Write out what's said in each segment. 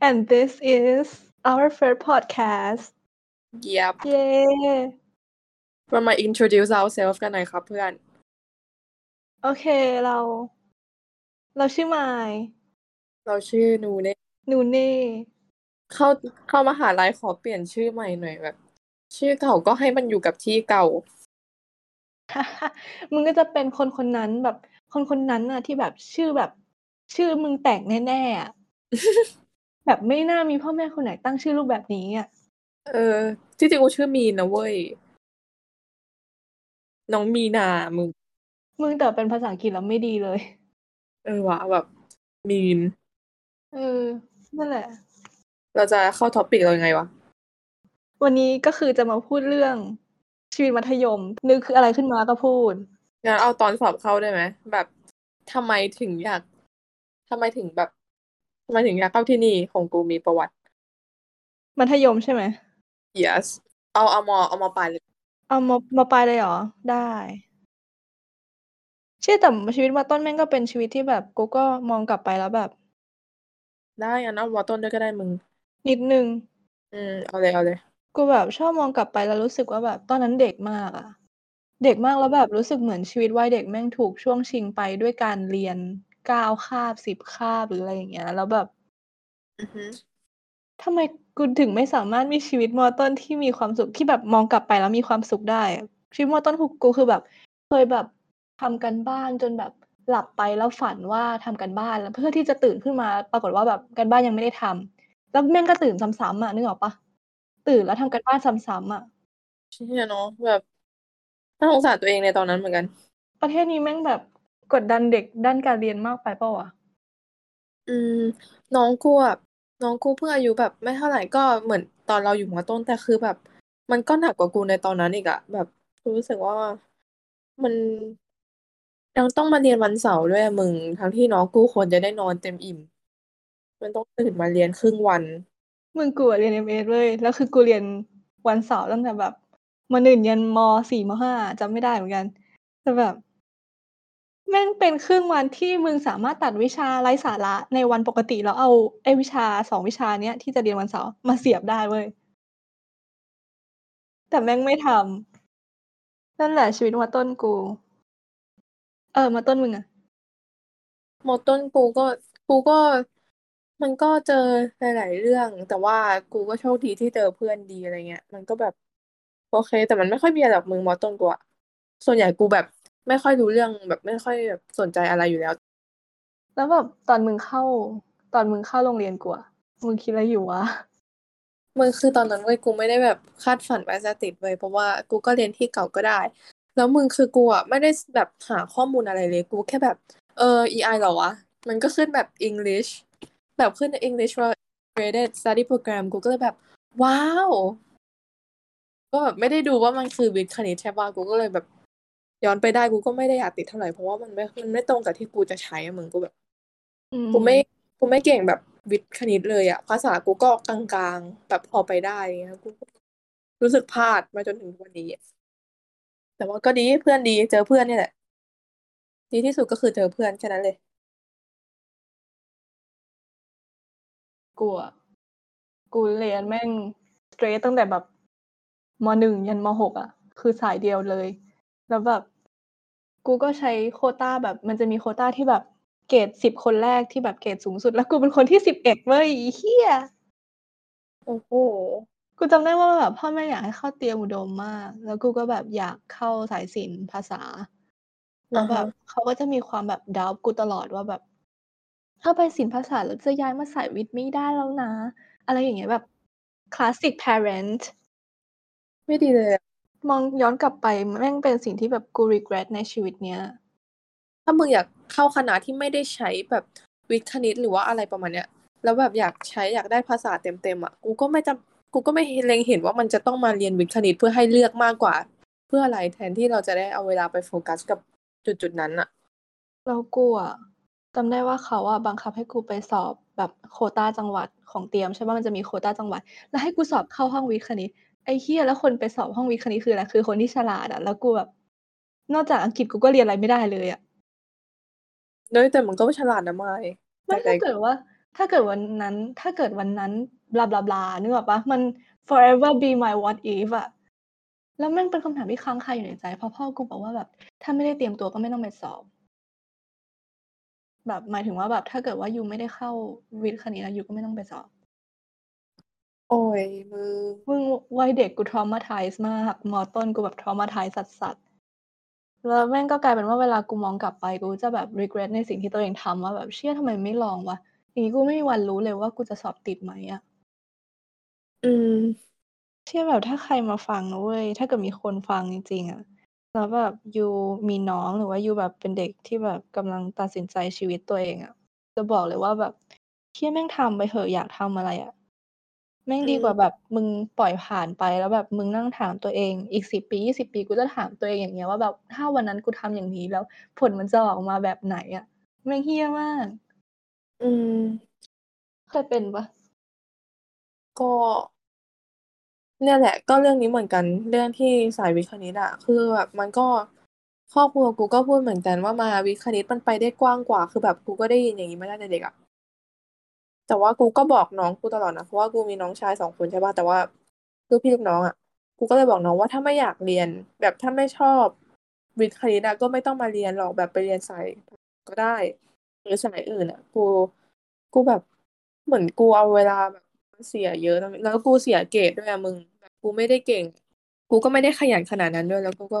and this is our first podcast. Yep. Yay! เรามา introduce ourselves กันหน่อยครับเพื่อน โอเคเรา เราชื่อไมายเราชื่อนูเน่หนูเน่เข้าเข้ามหาลัยขอเปลี่ยนชื่อใหม่หน่อยแบบ ชื่อเก่าก็ให้มันอยู่กับที่เก่า มึงก็จะเป็นคนคนนั้นแบบคนคนนั้นน่ะที่แบบชื่อแบบ ชื่อมึงแต่งแน่ๆอะ แบบไม่น่ามีพ่อแม่คนไหนตั้งชื่อลูกแบบนี้อะ เออ ที่จริงกูชื่อมีนนะเว้ย น้องมีนามึง มึงแต่เป็นภาษาอังกฤษแล้วไม่ดีเลย เออวะแบบ มีน เออ นั่นแหละ เราจะเข้าท็อปิกเรายังไงวะ วันนี้ก็คือจะมาพูดเรื่องชีวิตมัธยม นึกคืออะไรขึ้นมาก็พูดงั้นเอาตอนสอบเข้าได้ไหม แบบทำไมถึงอยากทำไมถึงแบบ ทำไมถึงอยากเข้าที่นี่ของกูมีประวัติ มัธยมใช่ไหม yes เอาเอามอเอามอปลายเลยเอามามาไปลายเลยเหรอ ได้ เชื่อแต่ชีวิตมาต้นแม่งก็เป็นชีวิตที่แบบกูก็มองกลับไปแล้วแบบ ได้งั้นเอามอต้นด้วยก็ได้มึง นิดนึง อืมเอาเลยเอาเลย กูแบบชอบมองกลับไปแล้วรู้สึกว่าแบบตอนนั้นเด็กมากอะเด็กมากแล้วแบบรู้สึกเหมือนชีวิตวัยเด็กแม่งถูกช่วงชิงไปด้วยการเรียน เก้าคาบสิบคาบหรืออะไรอย่างเงี้ย แล้วแบบอือฮึทำไมกูถึงไม่สามารถมีชีวิตมอต้นที่มีความสุขที่แบบมองกลับไปแล้วมีความสุขได้อะชีวิตมอต้นของกูคือแบบ เคยแบบทำกันบ้านจนแบบหลับไปแล้วฝันว่าทำกันบ้านแล้วเพื่อที่จะตื่นขึ้นมาปรากฏว่าแบบกันบ้านยังไม่ได้ทำแล้วแม่งก็ตื่นซ้ำๆอะนึกออกปะตื่นแล้วทำกันบ้านซ้ำๆอะเชี่ยเนาะแบบน่าสงสารตัวเองในตอนนั้นเหมือนกัน ประเทศนี้แม่งแบบ กดดันเด็กด้านการเรียนมากไปเปล่าวะอืม น้องกูอะน้องกูเพิ่งอายุแบบ ไม่เท่าไหร่ก็เหมือนตอนเราอยู่มอต้นแต่คือแบบ มันก็หนักกว่ากูในตอนนั้นอีกอะแบบรู้สึกว่ามันยังต้องมาเรียนวันเสาร์ด้วยอะมึง ทั้งที่น้องกูควรจะได้นอนเต็มอิ่ม มันต้องตื่นมาเรียนครึ่งวัน มึงกูอะเรียนเอ็มเอเลย แล้วคือกูเรียนวันเสาร์ตั้งแต่แบบมหนึ่งยันมสี่มห้าจำไม่ได้เหมือนกัน แต่แบบ แม่งเป็นครึ่งวันที่มึงสามารถตัดวิชาไร้สาระในวันปกติแล้วเอาไอ้วิชาสองวิชาเนี้ยที่จะเรียนวันเสาร์มาเสียบได้เว้ยแต่แม่งไม่ทำนั่นแหละชีวิตมาต้นกู เออมาต้นมึงอะมอต้นกูก็กูก็ มันก็เจอหลาย ๆ เรื่อง แต่ว่ากูก็โชคดีที่เจอเพื่อนดีอะไรเงี้ย มันก็แบบ โอเค แต่มันไม่ค่อยมีอะไรหรอกมึงมอต้นกูอะส่วนใหญ่กูแบบ ไม่ค่อยรู้เรื่องแบบไม่ค่อยแบบสนใจอะไรอยู่แล้ว แล้วแบบตอนมึงเข้า ตอนมึงเข้าโรงเรียนกูอะมึงคิดอะไรอยู่วะมึงคือตอนนั้นเว้ยกูไม่ได้แบบคาดฝันว่าจะติดเว้ยเพราะว่ากูก็เรียนที่เก่าก็ได้ แล้วมึงคือกูอะไม่ได้แบบหาข้อมูลอะไรเลยกูแค่แบบ เออ EI เหรอวะ มันก็ขึ้นแบบ English แบบขึ้น English for Graded Study Program กูก็เลยแบบ ว้าว ก็แบบไม่ได้ดูว่ามันคือวิทย์คณิตใช่ป่ะกูก็เลยแบบ ย้อนไปได้กูก็ไม่ได้อยากติดเท่าไหร่เพราะว่ามันไม่ มันไม่ตรงกับที่กูจะใช้อะมึงกูแบบอืมกูไม่กูไม่เก่งแบบวิทย์คณิตเลยอะภาษากูก็กลางๆแบบพอไปได้อย่างเงี้ยกูรู้สึกพลาดมาจนถึงทุกวันนี้อะแต่ว่าก็ดีเพื่อนดีเจอเพื่อนเนี่ยแหละ ดีที่สุดก็คือเจอเพื่อนแค่นั้นเลยกูอะกูเรียนแม่งสเตรทตั้งแต่แบบมหนึ่งยันมหกอะคือสายเดียวเลย แล้วแบบ กูก็ใช้โควต้าแบบ มันจะมีโควต้าที่แบบเกรดสิบคนแรกที่แบบเกรดสูงสุด แล้วกูเป็นคนที่สิบเอ็ดเว้ยอีเฮียโอ้โหกูจำได้ว่าแบบพ่อแม่อยากให้เข้าเตรียมอุดมมาก แล้วกูก็แบบอยากเข้าสายศิลป์ภาษา แล้วแบบอ่าฮะเขาก็จะมีความแบบดาวกูตลอดว่าแบบ ถ้าไปศิลป์ภาษาแล้วจะย้ายมาสายวิทย์ไม่ได้แล้วนะ อะไรอย่างเงี้ยแบบคลาสสิก parent ไม่ดีเลยอะ มองย้อนกลับไปแม่งเป็นสิ่งที่แบบกู regret ในชีวิตเนี้ย ถ้ามึงอยากเข้าคณะที่ไม่ได้ใช้แบบวิทย์คณิตหรือว่าอะไรประมาณเนี้ย แล้วแบบอยากใช้อยากได้ภาษาเต็มๆอะกูก็ไม่จำกูก็ไม่เล็งเห็นว่ามันจะต้องมาเรียนวิทย์คณิตเพื่อให้เลือกมากกว่า เพื่ออะไรแทนที่เราจะได้เอาเวลาไปโฟกัสกับจุดๆนั้นอะแล้วกูอะจำได้ว่าเขาอะบังคับให้กูไปสอบแบบโควต้าจังหวัดของเตรียมใช่ป่ะมันจะมีโควต้าจังหวัด แล้วให้กูสอบเข้าห้องวิทย์คณิต ไอ้เฮียแล้วคนไปสอบห้องวิทย์คณิตคืออะไรคือคนที่ฉลาดอะแล้วกูแบบ นอกจากอังกฤษกูก็เรียนอะไรไม่ได้เลยอะเนยแต่มันก็ฉลาดนะไม่ไม่แต่ถ้าเกิดว่า ถ้าเกิดวันนั้น ถ้าเกิดวันนั้นบลาบลาบลานึกออกปะมัน forever be my what if อะแล้วแม่งเป็นคำถามที่ค้างคาอยู่ในใจเพราะพ่อกูบอกว่าแบบ ถ้าไม่ได้เตรียมตัวก็ไม่ต้องไปสอบ แบบหมายถึงว่าแบบ ถ้าเกิดว่ายูไม่ได้เข้าวิทย์คณิตแล้วยูก็ไม่ต้องไปสอบ โอ้ยมึงมึงวัยเด็กกู traumatize มากมอต้นกูแบบ traumatize สัสสัสๆแล้วแม่งก็กลายเป็นว่าเวลากูมองกลับไปกูจะแบบ regret ในสิ่งที่ตัวเองทำว่าแบบเชี่ยทำไมไม่ลองวะอย่างนี้กูไม่มีวันรู้เลยว่ากูจะสอบติดไหมอะอืม เชื่อแบบถ้าใครมาฟังนะเว้ย ถ้าเกิดมีคนฟังจริงๆอะแล้วแบบยูมีน้องหรือว่ายูแบบเป็นเด็กที่แบบกำลังตัดสินใจชีวิตตัวเองอะจะบอกเลยว่าแบบเชี่ยแม่งทำไปเถอะอยากทำอะไรอะ แม่งดีกว่าอืมแบบมึงปล่อยผ่านไปแล้วแบบมึงนั่งถามตัวเองอีกสิบปียี่สิบปีกูจะถามตัวเองอย่างเงี้ยว่าแบบถ้าวันนั้นกูทำอย่างนี้แล้ว ผลมันจะออกมาแบบไหนอะแม่งเฮี้ยมาก อืมเคยเป็นปะก็ เนี่ยแหละ ก็เรื่องนี้เหมือนกันเรื่องที่สายวิทย์คณิตอะคือแบบมันก็ครอบครัวกูก็พูดเหมือนกันว่ามาวิทย์คณิตมันไปได้กว้างกว่า คือแบบกูก็ได้ยินอย่างนี้มาตั้งแต่เด็กอะ แต่ว่ากูก็บอกน้องกูตลอดนะเพราะว่ากูมีน้องชายสองคนใช่ป่ะแต่ว่าลูกพี่ลูกน้องอะกูก็เลยบอกน้องว่าถ้าไม่อยากเรียน แบบถ้าไม่ชอบวิทย์คณิตอะก็ไม่ต้องมาเรียนหรอกแบบไปเรียนสายก็ได้ หรือสายอื่นอะกูกูแบบเหมือนกูเอาเวลาแบบเสียเยอะแล้วแล้วกูเสียเกรดด้วยอะมึงแบบกูไม่ได้เก่ง กูก็ไม่ได้ขยันขนาดนั้นด้วย แล้วกูก็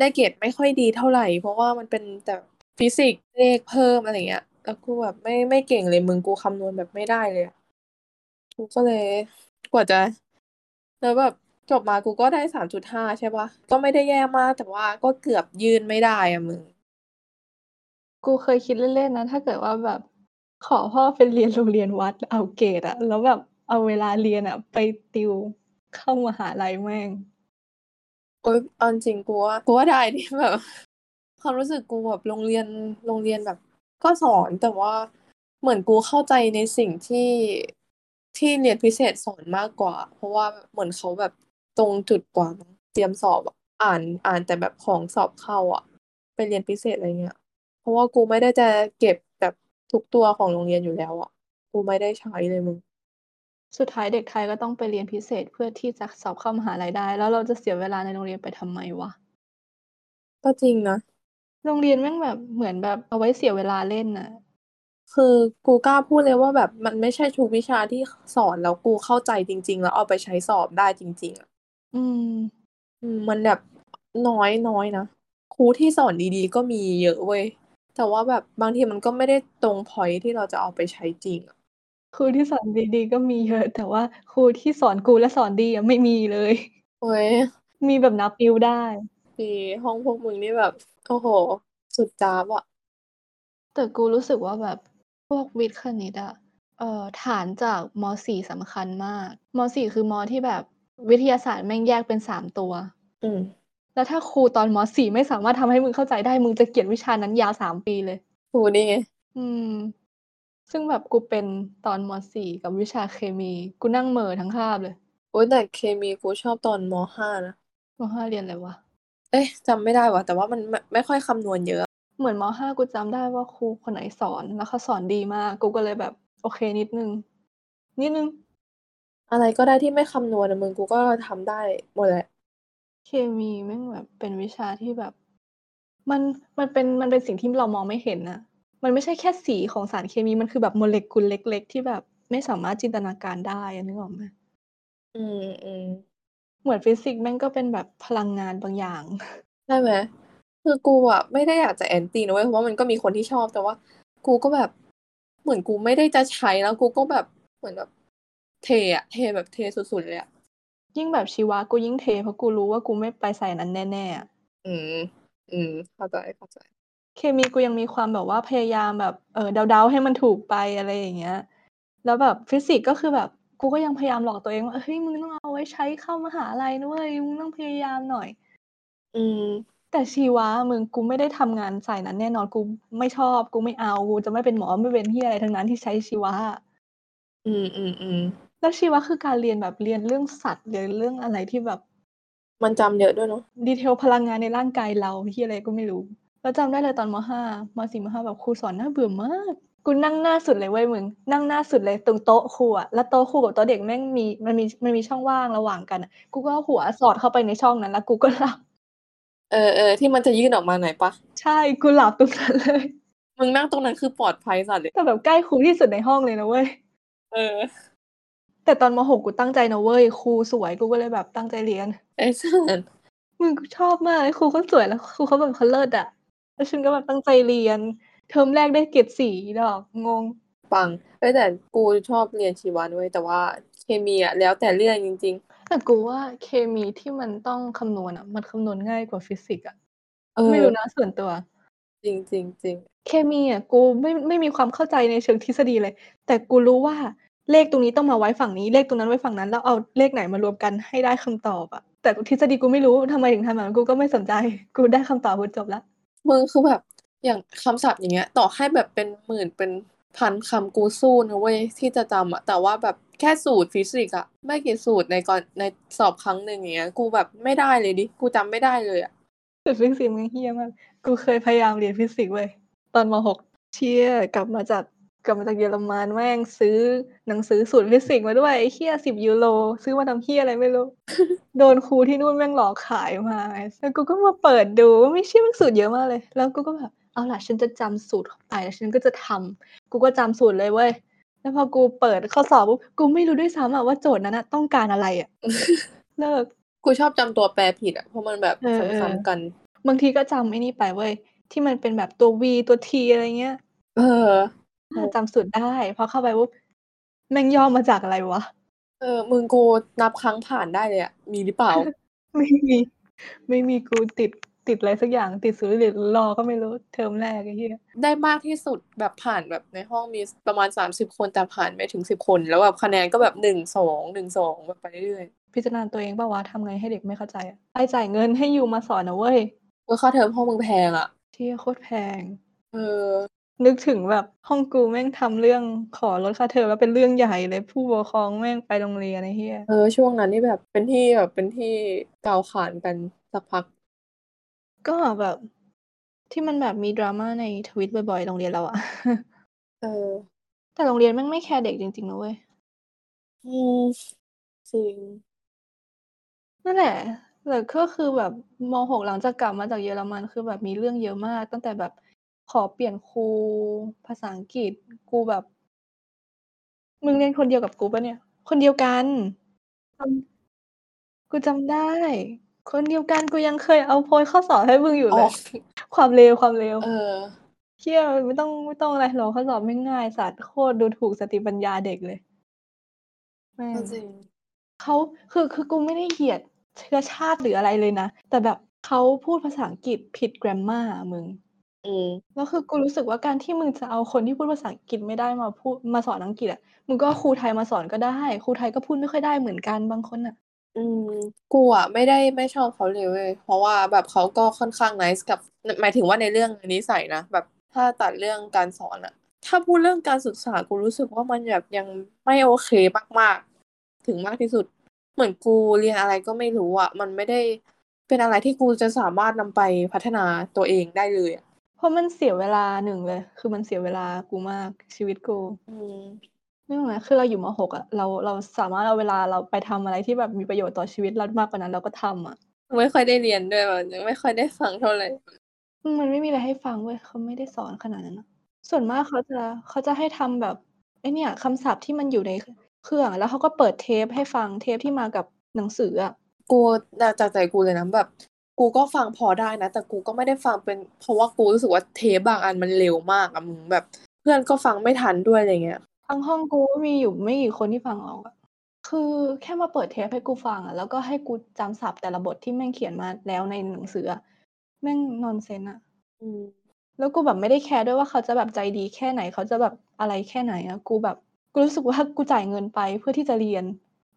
ได้เกรดไม่ค่อยดีเท่าไหร่ เพราะว่ามันเป็นแต่ฟิสิกส์เลขเพิ่มอะไรเงี้ย แล้วกูแบบไม่ไม่เก่งเลยมึงกูคำนวณแบบไม่ได้เลยอะกูก็เลยกว่าจะแล้วแบบจบมากูก็ได้สามจุดห้าใช่ปะก็ไม่ได้แย่มาก แต่ว่าก็เกือบยื่นไม่ได้อะมึง กูเคยคิดเล่นๆนะ ถ้าเกิดว่าแบบขอพ่อไปเรียนโรงเรียนวัดเอาเกรดอะแล้วแบบเอาเวลาเรียนอะไปติวเข้ามหาลัยแม่งโอ๊ยเอาจริงกูว่ากูว่าได้ดิแบบความรู้สึกกูแบบโรงเรียนโรงเรียนแบบ ก็สอนแต่ว่าเหมือนกูเข้าใจในสิ่งที่ที่เรียนพิเศษสอนมากกว่า เพราะว่าเหมือนเขาแบบตรงจุดกว่ามั้งเตรียมสอบอะอ่านอ่านแต่แบบของสอบเข้าอะไปเรียนพิเศษอะไรเงี้ย เพราะว่ากูไม่ได้จะเก็บแบบทุกตัวของโรงเรียนอยู่แล้วอะกูไม่ได้ใช้เลยมึงสุดท้ายเด็กไทยก็ต้องไปเรียนพิเศษเพื่อที่จะสอบเข้ามหาลัยได้ แล้วเราจะเสียเวลาในโรงเรียนไปทำไมวะก็จริงนะ โรงเรียนแม่งแบบเหมือนแบบเอาไว้เสียเวลาเล่นน่ะ คือกูกล้าพูดเลยว่าแบบมันไม่ใช่ทุกวิชาที่สอนแล้วกูเข้าใจจริง ๆ แล้วเอาไปใช้สอบได้จริง ๆอะอืมอืม มันแบบน้อยน้อยนะครูที่สอนดีๆ ก็มีเยอะเว้ยแต่ว่าแบบบางทีมันก็ไม่ได้ตรงพอยที่เราจะเอาไปใช้จริงอะครูที่สอนดีๆ ก็มีเยอะ แต่ว่าครูที่สอนกูและสอนดีอะไม่มีเลย โอ้ยมีแบบนับนิ้วได้ ปีห้องพวกมึงนี่แบบ โอ้โห สุดจ้าบอะแต่กูรู้สึกว่าแบบพวกวิทย์คณิตอะเอ่อฐานจากม .4 สำคัญมากม .4 คือมที่แบบวิทยาศาสตร์แม่งแยกเป็นสามตัว อืมแล้วถ้าครูตอนม .4 ไม่สามารถทำให้มึงเข้าใจได้มึงจะเกลียดวิชานั้นยาวสามปีเลยครูนี่ไงอืม ซึ่งแบบกูเป็นตอนม .4 กับวิชาเคมี กูนั่งเหม่อทั้งคาบเลยโอ้ยแต่เคมีกูชอบตอนมห้านะม .5 เรียนอะไรวะเอ๊ะจำไม่ได้ว่ะแต่ว่ามันไม่ไม่ค่อยคำนวณเยอะ เหมือนม .5 กูจำได้ว่าครูคนไหนสอนแล้วเขาสอนดีมาก กูก็เลยแบบ โอเคนิดนึง นิดนึง อะไรก็ได้ที่ไม่คำนวณอะมึงกูก็ทำได้หมดแหละ เคมีแม่งแบบเป็นวิชาที่แบบ มันมันเป็นมันเป็นสิ่งที่เรามองไม่เห็นนะมันไม่ใช่แค่สีของสารเคมีมันคือแบบโมเลกุลเล็ก ๆ ที่แบบไม่สามารถจินตนาการได้อะนึกออกไหมอืมอืม เหมือนฟิสิกส์แม่งก็เป็นแบบพลังงานบางอย่าง ใช่ไหมคือกูอะไม่ได้อยากจะ anti นะเว้ยเพราะว่ามันก็มีคนที่ชอบแต่ว่า กูก็แบบ เหมือนกูไม่ได้จะใช้แล้วกูก็แบบเหมือนแบบเทอะเทแบบเทสุดๆเลยอะยิ่งแบบชีวะกูยิ่งเทเพราะกูรู้ว่ากูไม่ไปสายนั้นแน่ๆอะอืม อืม เข้าใจเข้าใจ เคมีกูยังมีความแบบว่าพยายามแบบเออเดาๆให้มันถูกไปอะไรอย่างเงี้ย แล้วแบบฟิสิกส์ก็คือแบบ กูก็ยังพยายามหลอกตัวเองว่าเฮ้ยมึงต้องเอาไว้ใช้เข้ามหาลัยนะเว้ยมึงต้องพยายามหน่อย อืม แต่ชีวะมึงกูไม่ได้ทำงานสายนั้นแน่นอนกูไม่ชอบกูไม่เอากูจะไม่เป็นหมอไม่เป็นที่อะไรทั้งนั้นที่ใช้ชีวะอืมอืมอืมแล้วชีวะคือการเรียนแบบเรียนเรื่องสัตว์เรียนเรื่องอะไรที่แบบ มันจำเยอะด้วยเนาะดีเทลพลังงานในร่างกายเราที่อะไรก็ไม่รู้แล้วจำได้เลยตอนมห้ามสี่มห้าแบบครูสอนน่าเบื่อมาก กูนั่งหน้าสุดเลยเว้ยมึง นั่งหน้าสุดเลยตรงโต๊ะครูอะแล้วโต๊ะครูกับโต๊ะเด็กแม่งมีมันมีมันมีช่องว่างระหว่างกันอะกูก็เอาหัวสอดเข้าไปในช่องนั้นแล้วกูก็หลับ เออๆที่มันจะยื่นออกมาหน่อยเปล่า?ใช่กูหลับตรงนั้นเลย มึงนั่งตรงนั้นคือปลอดภัยสัสเลยแต่แบบใกล้ครูที่สุดในห้องเลยนะเว้ย เออ แต่ตอนม.6กูตั้งใจนะเว้ยครูสวยกูก็เลยแบบตั้งใจเรียน ไอ้สัสมึงกูชอบมากเลยครูเขาสวยแล้วครูเขาแบบเขาเลิศอะแล้วฉันก็แบบตั้งใจเรียน เทอมแรกได้เกรด4อีดอกงงปังเฮ้ยแต่กูชอบเรียนชีวะนะเว้ยแต่ว่าเคมีอะแล้วแต่เรื่องจริง ๆ แต่กูว่าเคมีที่มันต้องคำนวณอะมันคำนวณง่ายกว่าฟิสิกส์อะเอไม่รู้อนะส่วนตัว จริงๆๆเคมีอะกูไม่ไม่มีความเข้าใจในเชิงทฤษฎีเลย แต่กูรู้ว่าเลขตรงนี้ต้องมาไว้ฝั่งนี้เลขตรงนั้นไว้ฝั่งนั้น แล้วเอาเลขไหนมารวมกันให้ได้คำตอบอะแต่ทฤษฎีกูไม่รู้ทำไมถึงทำแบบนั้นกูก็ไม่สนใจ กูได้คำตอบกูจบแล้วมึงคือแบบ อย่างคำศัพท์อย่างเงี้ย ต่อให้แบบเป็นหมื่นเป็นพันคำกูสู้นะเว้ยที่จะจำอะแต่ว่าแบบแค่สูตรฟิสิกส์อะไม่กี่สูตรในก่อนในสอบครั้งหนึ่งอย่างเงี้ย กูแบบไม่ได้เลยดิ กูจำไม่ได้เลยอะสูตรฟิสิกส์มึงเหี้ยมาก กูเคยพยายามเรียนฟิสิกส์เว้ยตอนม.6เชี่ยกลับมาจากกลับมาจากเยอรมันแม่งซื้อหนังสือสูตรฟิสิกส์มาด้วยไอ้เหี้ย10ยูโรซื้อมาทำเหี้ยอะไรไม่รู้ โดนครูที่นู่นแม่งหลอกขายมาแล้วกูก็มาเปิดดูไม่เชื่อแม่งสูตรเยอะมากเลย แล้วกูก็แบบ เอาล่ะ ฉันจะจำสูตรเข้าไปแล้วฉันก็จะทำกูก็จำสูตรเลยเว้ย แล้วพอกูเปิดข้อสอบปุ๊บกูไม่รู้ด้วยซ้ำอะว่าโจทย์นั้นน่ะต้องการอะไรอะเลิกกูชอบจำตัวแปรผิดอะเพราะมันแบบเออซ้ำๆกันๆบางทีก็จำไอ้นี่ไปเว้ยที่มันเป็นแบบตัว V ตัว T อะไรเงี้ย เอออาจำสูตรได้พอเข้าไปปุ๊บแม่งย่อมาจากอะไรวะ?เออมึงกูนับครั้งผ่านได้เลยอะมีหรือเปล่า?ไม่มี ไม่มีกูติด ติดอะไรสักอย่างติดศูนย์หรือรอก็ไม่รู้เทอมแรกไอ้เหี้ยได้มากที่สุดแบบผ่านแบบในห้องมีสประมาณ30คนแต่ผ่านไม่ถึง10คน แล้วแบบคะแนนก็แบบ1-2 1-2แบบไปเรื่อยๆพิจารณาตัวเองเปล่าวะทำไงให้เด็กไม่เข้าใจอะใครจ่ายเงินให้ยูมาสอนอะเว้ยเออค่าเทอมห้องมึงแพงอะเชี่ยโคตรแพง เออ นึกถึงแบบห้องกูแม่งทำเรื่องขอลดค่าเทอมแล้วเป็นเรื่องใหญ่เลยผู้ปกครองแม่งไปโรงเรียนไอ้เหี้ยเออช่วงนั้นนี่แบบเป็นที่แบบเป็นที่กล่าวขานกันสักพัก ก็แบบ ที่มันแบบมี drama ใน Twitter บ่อยๆ โรงเรียนเราอะเออ แต่โรงเรียนแม่งไม่แคร์เด็กจริงๆนะเว้ยอืมจริงนั่นแหละแต่ก็คือแบบม.6หลังจากกลับมาจากเยอรมันคือแบบมีเรื่องเยอะมาก ตั้งแต่แบบขอเปลี่ยนครูภาษาอังกฤษกูแบบ มึงเรียนคนเดียวกับกูเปล่าเนี่ย?คนเดียวกันจำกูจำได้ คนเดียวกันกูยังเคยเอาโพยข้อสอบให้มึงอยู่อ๋เลอยความเลวความเลวเออเหี้ยไม่ต้องไม่ต้องอะไรหรอกข้อสอบแม่งง่ายสัสโคตรดูถูกสติปัญญาเด็กเลยแม่ก็งจริงเขาคือคือกูไม่ได้เหยียดเชื้อชาติหรืออะไรเลยนะ แต่แบบเขาพูดภาษาอังกฤษผิด grammar อะมึงอืมแล้วคือกูรู้สึกว่าการที่มึงจะเอาคนที่พูดภาษาอังกฤษไม่ได้มาพูดมาสอนอังกฤษอะมึงก็เอาครูไทยมาสอนก็ได้ ครูไทยก็พูดไม่ค่อยได้เหมือนกันบางคนน่ะ อืมกูอะไม่ได้ไม่ชอบเขาเลยเว้ยเพราะว่าแบบเขาก็ค่อนข้าง nice กับนหมายถึงว่าในเรื่องนิสัยนะแบบถ้าตัดเรื่องการสอนอะถ้าพูดเรื่องการศึกษากูรู้สึกว่ามันแบบยังไม่โอเคมากๆ ถึงมากที่สุด เหมือนกูเรียนอะไรก็ไม่รู้อะมันไม่ได้เป็นอะไรที่กูจะสามารถนำไปพัฒนาตัวเองได้เลยอะเพราะมันเสียเวลา1เลย คือมันเสียเวลากูมากชีวิตกู อืม นึกออกไหมคือเราอยู่ม.6อะเราเราสามารถเอาเวลาเราไปทำอะไรที่แบบมีประโยชน์ต่อชีวิตเรามากกว่านั้นเราก็ทำอะไม่ค่อยได้เรียนด้วยแบบยังไม่ค่อยได้ฟังเท่าไรอืมมันไม่มีอะไรให้ฟังเว้ยเขาไม่ได้สอนขนาดนั้นน่ะส่วนมากเขาจะเขาจะให้ทำแบบไอ้เนี่ยคำศัพท์ที่มันอยู่ในคเครื่อง แล้วเขาก็เปิดเทปให้ฟังเทปที่มากับหนังสืออะกูจากจากใจกูเลยนะแบบ กูก็ฟังพอได้นะ แต่กูก็ไม่ได้ฟังเป็นเพราะว่ากูรู้สึกว่าเทปบางอันมันเร็วมากอะมึงแบบ เพื่อนก็ฟังไม่ทันด้วยอะไรเงี้ย ทั้งห้องกูก็มีอยู่ไม่กี่คนที่ฟังออกอะ คือแค่มาเปิดเทปให้กูฟังอะแล้วก็ให้กูจำศัพท์แต่ละบทที่แม่งเขียนมาแล้วในหนังสืออะแม่ง nonsense อะอืม แล้วกูแบบไม่ได้แคร์ด้วยว่าเขาจะแบบใจดีแค่ไหน เขาจะแบบอะไรแค่ไหนอะกูแบบกูรู้สึกว่ากูจ่ายเงินไปเพื่อที่จะเรียน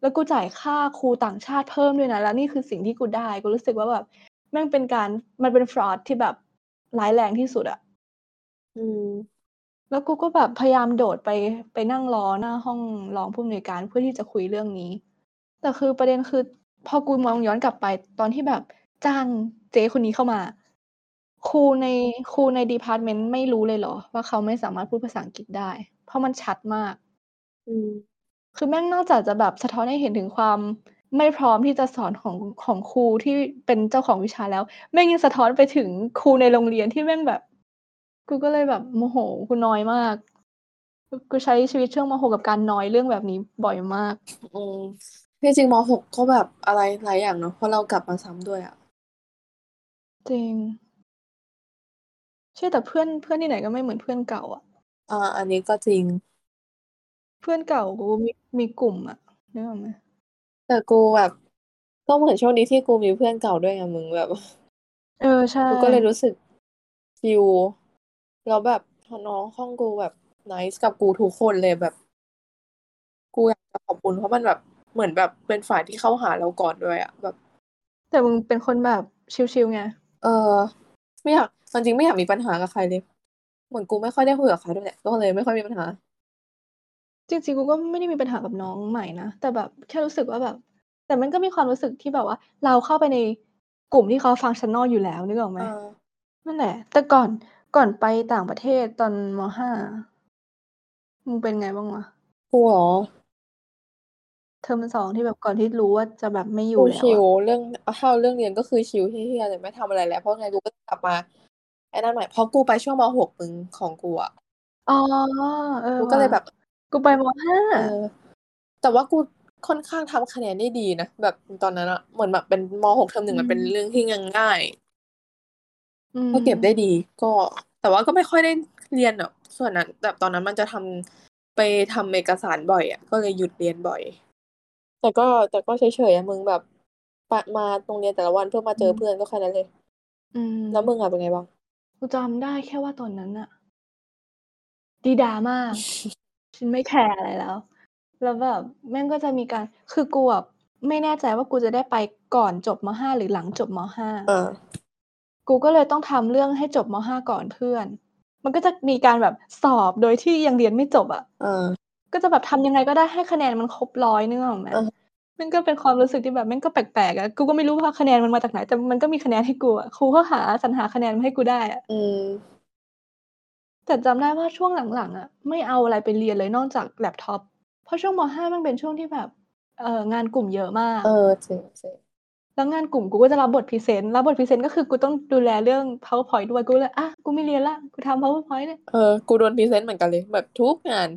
แล้วกูจ่ายค่าครูต่างชาติเพิ่มด้วยนะ แล้วนี่คือสิ่งที่กูได้ กูรู้สึกว่าแบบแม่งเป็นการมันเป็น fraud ที่แบบร้ายแรงที่สุดอะอืม แล้วกูก็แบบพยายามโดดไปไปนั่งรอหน้าห้องรองผู้อำนวยการเพื่อที่จะคุยเรื่องนี้ แต่คือประเด็นคือ พอกูมองย้อนกลับไป ตอนที่แบบจ้างเจ๊คนนี้เข้ามาครูในครูใน department ไม่รู้เลยเหรอ ว่าเขาไม่สามารถพูดภาษาอังกฤษได้ เพราะมันชัดมาก อืมคือแม่งนอกจากจะแบบสะท้อนให้เห็นถึงความไม่พร้อมที่จะสอนของของครูที่เป็นเจ้าของวิชาแล้ว แม่งยังสะท้อนไปถึงครูในโรงเรียนที่แม่งแบบ กูก็เลยแบบโมโหกูนอยมาก กูใช้ชีวิตช่วงมหกกับการนอยเรื่องแบบนี้บ่อยมากอืมที่จริงมหกก็แบบอะไรหลายอย่างเนาะเพราะเรากลับมาซ้ำด้วยอะ จริงใช่แต่เพื่อนเพื่อนที่ไหนก็ไม่เหมือนเพื่อนเก่า อะอ่าอันนี้ก็จริง เพื่อนเก่ากูมีมีกลุ่มอะนึกออกไหมแต่กูแบบก็เหมือนช่วงนี้ที่กูมีเพื่อนเก่าด้วยไงมึงแบบ เออใช่กูก็เลยรู้สึกฟิล แล้วแบบน้องห้องกูแบบไนส์กับกูทุกคนเลยแบบ กูอยากจะขอบคุณเพราะมันแบบเหมือนแบบเป็นฝ่ายที่เข้าหาเราก่อนด้วยอะแบบ แต่มึงเป็นคนแบบชิลๆไงเออ ไม่อยากจริงๆไม่อยากมีปัญหากับใครเลย เหมือนกูไม่ค่อยได้คุยกับใครด้วยแหละก็เลยไม่ค่อยมีปัญหา จริงๆกูก็ไม่ได้มีปัญหากับน้องใหม่นะแต่แบบแค่รู้สึกว่าแบบ แต่มันก็มีความรู้สึกที่แบบว่า เราเข้าไปในกลุ่มที่เขาฟังชันนอลอยู่แล้วนึกออกไหมเออนั่นแหละ แต่ก่อน ก่อนไปต่างประเทศตอนมห้ามึงเป็นไงบ้างวะกูเหรอเทอมสองที่แบบก่อนที่รู้ว่าจะแบบไม่อกูยู่แล้วชิลอะเรื่องถ้าเรื่องเรียนก็คือชิลเฮี้ยๆเลยไม่ทำอะไรแล้วเพราะไงกูก็กลับมาไอ้นั่นใหม่เพราะกูไปช่วงมหกมึงของกูอะอ๋อเออกูก็เลยว่ะแบบ กูไปมห้าเออ แต่ว่ากูค่อนข้างทำคะแนนได้ดีนะแบบตอนนั้นอะเหมือนแบบเป็นมหกเทอมหนึ่งมันเป็นเรื่องที่ง่าย อืมๆก็เก็บได้ดี ก็ แต่ว่าก็ไม่ค่อยได้เรียนอะส่วนนั้นแบบตอนนั้นมันจะทำไปทำเอกสารบ่อยอะก็เลยหยุดเรียนบ่อย แต่ก็แต่ก็เฉยๆอะมึงแบบปะมาโรงเรียนแต่ละวันเพื่อมาเจอเพื่อนก็แค่นั้นเลย อืมแล้วมึงอะเป็นไงบ้าง กูจำได้แค่ว่าตอนนั้นอะดีดามาก ฉันไม่แคร์อะไรแล้ว แล้วแบบแม่งก็จะมีการ คือกูอะไม่แน่ใจว่ากูจะได้ไปก่อนจบมห้าหรือหลังจบมห้า เออ กูก็เลยต้องทำเรื่องให้จบมห้าก่อนเพื่อน มันก็จะมีการแบบสอบโดยที่ยังเรียนไม่จบอะเออก็จะแบบทำยังไงก็ได้ให้คะแนนมันครบร้อยนึกออกไหมเออมันก็เป็นความรู้สึกที่แบบแม่งก็แปลกๆอะกูก็ไม่รู้ว่าคะแนนมันมาจากไหน แต่มันก็มีคะแนนให้กูอะครูก็หาสรรหาคะแนนมาให้กูได้อะอืมแต่จำได้ว่าช่วงหลังๆอะไม่เอาอะไรไปเรียนเลยนอกจากแล็ปท็อปเพราะช่วงมห้ามันเป็นช่วงที่แบบเอ่องานกลุ่มเยอะมาก เออจริงจริง แล้วงานกลุ่มกูก็จะรับบท present รับบท present ก็คือกูต้องดูแลเรื่อง powerpoint ด้วยกูเลยอะกูไม่เรียนละกูทำ powerpoint เนี่ยเออกูโดน present เหมือนกันเลยแบบทุกงาน